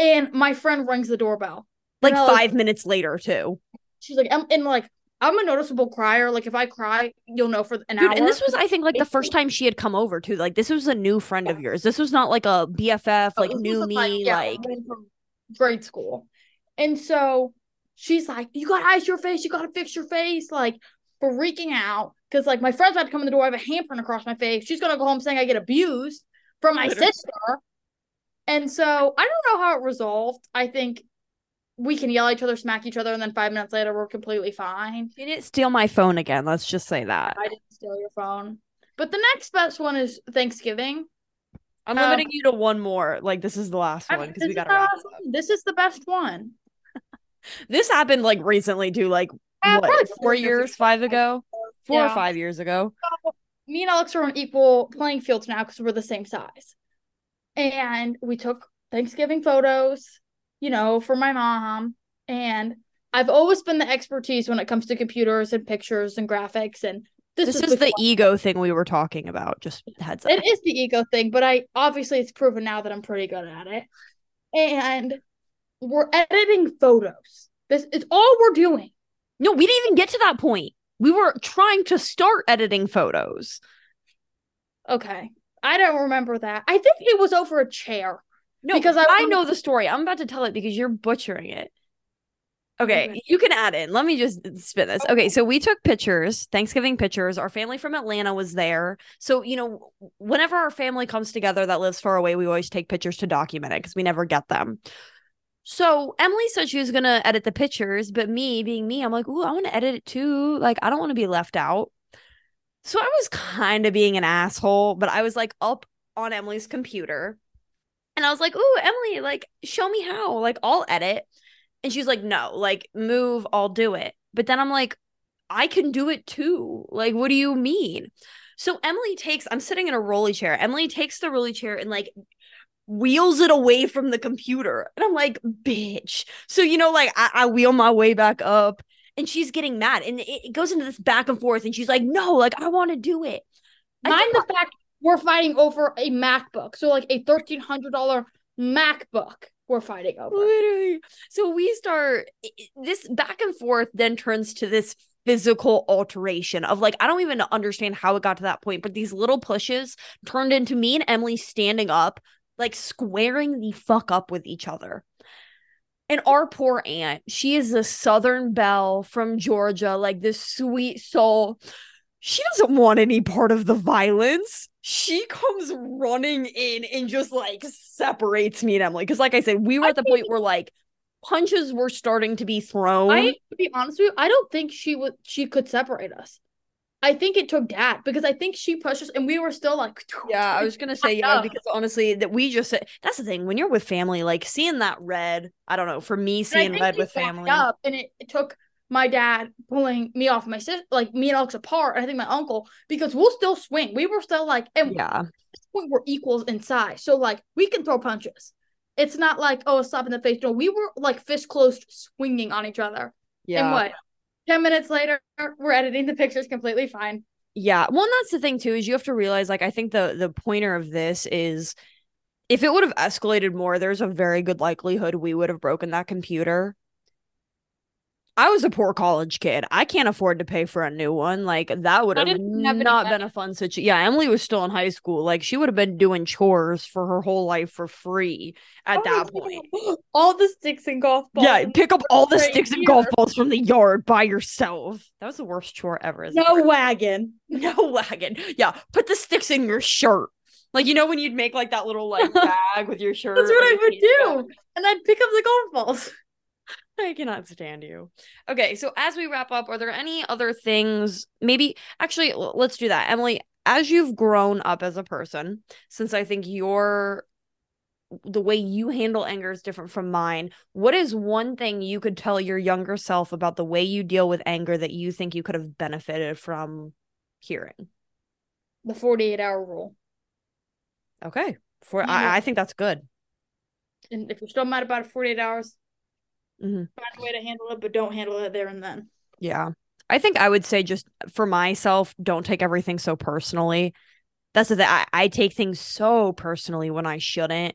and my friend rings the doorbell. Like five minutes later, too. She's like, and, and like, I'm a noticeable crier. Like if I cry, you'll know for an Dude, hour. And this was, I think, like the first time she had come over too. Like this was a new friend yeah. of yours. This was not like a BFF, oh, like oh, new me, like, yeah, like grade school. And so she's like, "You gotta ice your face. You gotta fix your face." Like freaking out because like my friend's about to come in the door. I have a handprint across my face. She's gonna go home saying I get abused from my <laughs> sister. And so I don't know how it resolved. I think we can yell at each other, smack each other, and then five minutes later we're completely fine. You didn't steal my phone again. Let's just say that. I didn't steal your phone. But the next best one is Thanksgiving. I'm limiting um, you to one more. Like this is the last one because we got to. wrap. This is the best one. <laughs> this happened like recently too. Like uh, what? Four years, five ago four yeah. or five years ago. So, me and Elex are on equal playing fields now because we're the same size. And we took Thanksgiving photos, you know, for my mom. And I've always been the expertise when it comes to computers and pictures and graphics. And this, this is, is the ego thing we were talking about. Just heads up. It is the ego thing, but I obviously it's proven now that I'm pretty good at it. And we're editing photos. This is all we're doing. No, we didn't even get to that point. We were trying to start editing photos. Okay. I don't remember that. I think it was over a chair. No, because I, I know the story. I'm about to tell it because you're butchering it. Okay, okay, you can add in. Let me just spin this. Okay, so we took pictures, Thanksgiving pictures. Our family from Atlanta was there. So, you know, whenever our family comes together that lives far away, we always take pictures to document it because we never get them. So Emilee said she was gonna edit the pictures, but me being me, I'm like, ooh, I want to edit it too. Like, I don't want to be left out. So I was kind of being an asshole, but I was like up on Emilee's computer and I was like, "Ooh, Emilee, like show me how. Like I'll edit." And she's like, "No, like move, I'll do it." But then I'm like, "I can do it too." Like what do you mean? So Emilee takes I'm sitting in a rolly chair. Emilee takes the rolly chair and like wheels it away from the computer. And I'm like, "Bitch." So you know like I, I wheel my way back up and she's getting mad and it, it goes into this back and forth and she's like, "No, like I want to do it." Mind the fact we're fighting over a MacBook. So like a thirteen hundred dollar MacBook we're fighting over. Literally. So we start this back and forth, then turns to this physical alteration of like, I don't even understand how it got to that point, but these little pushes turned into me and Emilee standing up, like squaring the fuck up with each other. And our poor aunt, she is a Southern belle from Georgia, like this sweet soul. She doesn't want any part of the violence. She comes running in and just like separates me and Emilee. Because, like I said, we were at the point where like punches were starting to be thrown. I to be honest with you, I don't think she would she could separate us. I think it took dad because I think she pushed us and we were still like Yeah, I was gonna say yeah <laughs> because honestly, that we just said that's the thing when you're with family, like seeing that red. I don't know for me seeing red with family. up and it, it took my dad pulling me off my sister like me and Elex apart and I think my uncle because we'll still swing. We were still like and Yeah, at this point we're equals in size. So like we can throw punches. It's not like oh a slap in the face. No, we were like fist closed swinging on each other. yeah, And what? 10 minutes later, we're editing the pictures completely fine. yeah. Well, and that's the thing too is you have to realize like I think the the pointer of this is if it would have escalated more, there's a very good likelihood we would have broken that computer. I was a poor college kid. I can't afford to pay for a new one. Like that would have didn't have any not been a fun situation. Yeah, Emilee was still in high school. Like she would have been doing chores for her whole life for free at oh, that point. <gasps> All the sticks and golf balls. Yeah, pick up all the right sticks and golf balls from the yard by yourself. That was the worst chore ever. No kid. wagon. <laughs> no wagon. Yeah, put the sticks in your shirt. Like you know when you'd make like that little like <laughs> bag with your shirt. That's what I would do. And I'd pick up the golf balls. I cannot stand you. Okay, so as we wrap up, are there any other things? Maybe actually, let's do that. Emilee, as you've grown up as a person, since I think your the way you handle anger is different from mine, what is one thing you could tell your younger self about the way you deal with anger that you think you could have benefited from hearing? The 48 hour rule. Okay. For I, I think that's good. And if you're still mad about it 48 hours, Mhm. find a way to handle it, but don't handle it there and then. Yeah. I think I would say just for myself, don't take everything so personally. That's the thing. I, I take things so personally when I shouldn't.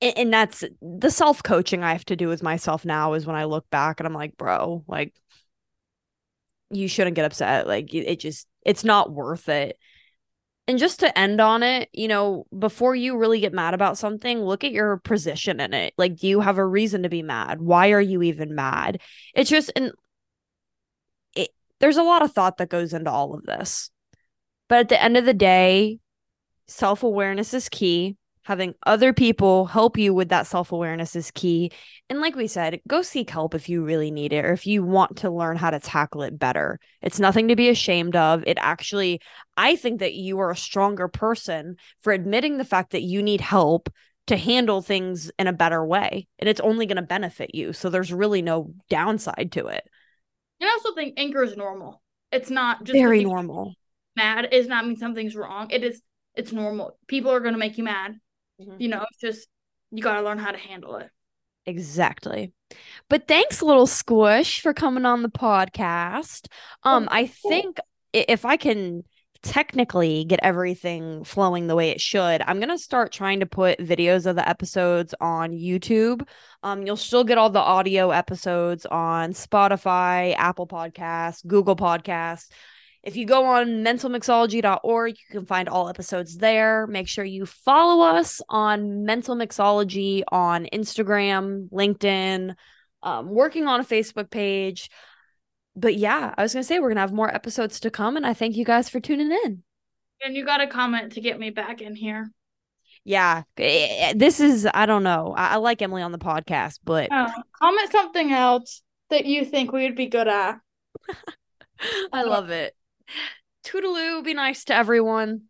And, and that's the self coaching I have to do with myself now is when I look back and I'm like, bro, like, you shouldn't get upset. Like, it, it just, it's not worth it. And just to end on it, you know, before you really get mad about something, look at your position in it. Like, do you have a reason to be mad? Why are you even mad? It's just, and it, there's a lot of thought that goes into all of this. But at the end of the day, self awareness is key. Having other people help you with that self awareness is key. And like we said, go seek help if you really need it or if you want to learn how to tackle it better. It's nothing to be ashamed of. It actually, I think that you are a stronger person for admitting the fact that you need help to handle things in a better way. And it's only going to benefit you. So there's really no downside to it. And I also think anger is normal. It's not just Very because you get normal. Mad is not mean something's wrong. It is. It's normal. People are gonna make you mad. Mhm. You know, it's just you gotta learn how to handle it. Exactly. But thanks, little squish, for coming on the podcast. Um, I think if I can technically get everything flowing the way it should, I'm gonna start trying to put videos of the episodes on YouTube. Um, you'll still get all the audio episodes on Spotify, Apple Podcasts, Google Podcasts. If you go on mentalmixology.org, you can find all episodes there. Make sure you follow us on Mental Mixology on Instagram, LinkedIn, um, working on a Facebook page. But yeah, I was going to say we're going to have more episodes to come. And I thank you guys for tuning in. And you got a comment to get me back in here. Yeah, eh, this is, I don't know. I, I like Emilee on the podcast, but Oh, comment something else that you think we would be good at. <laughs> I love it. Toodaloo. Be nice to everyone.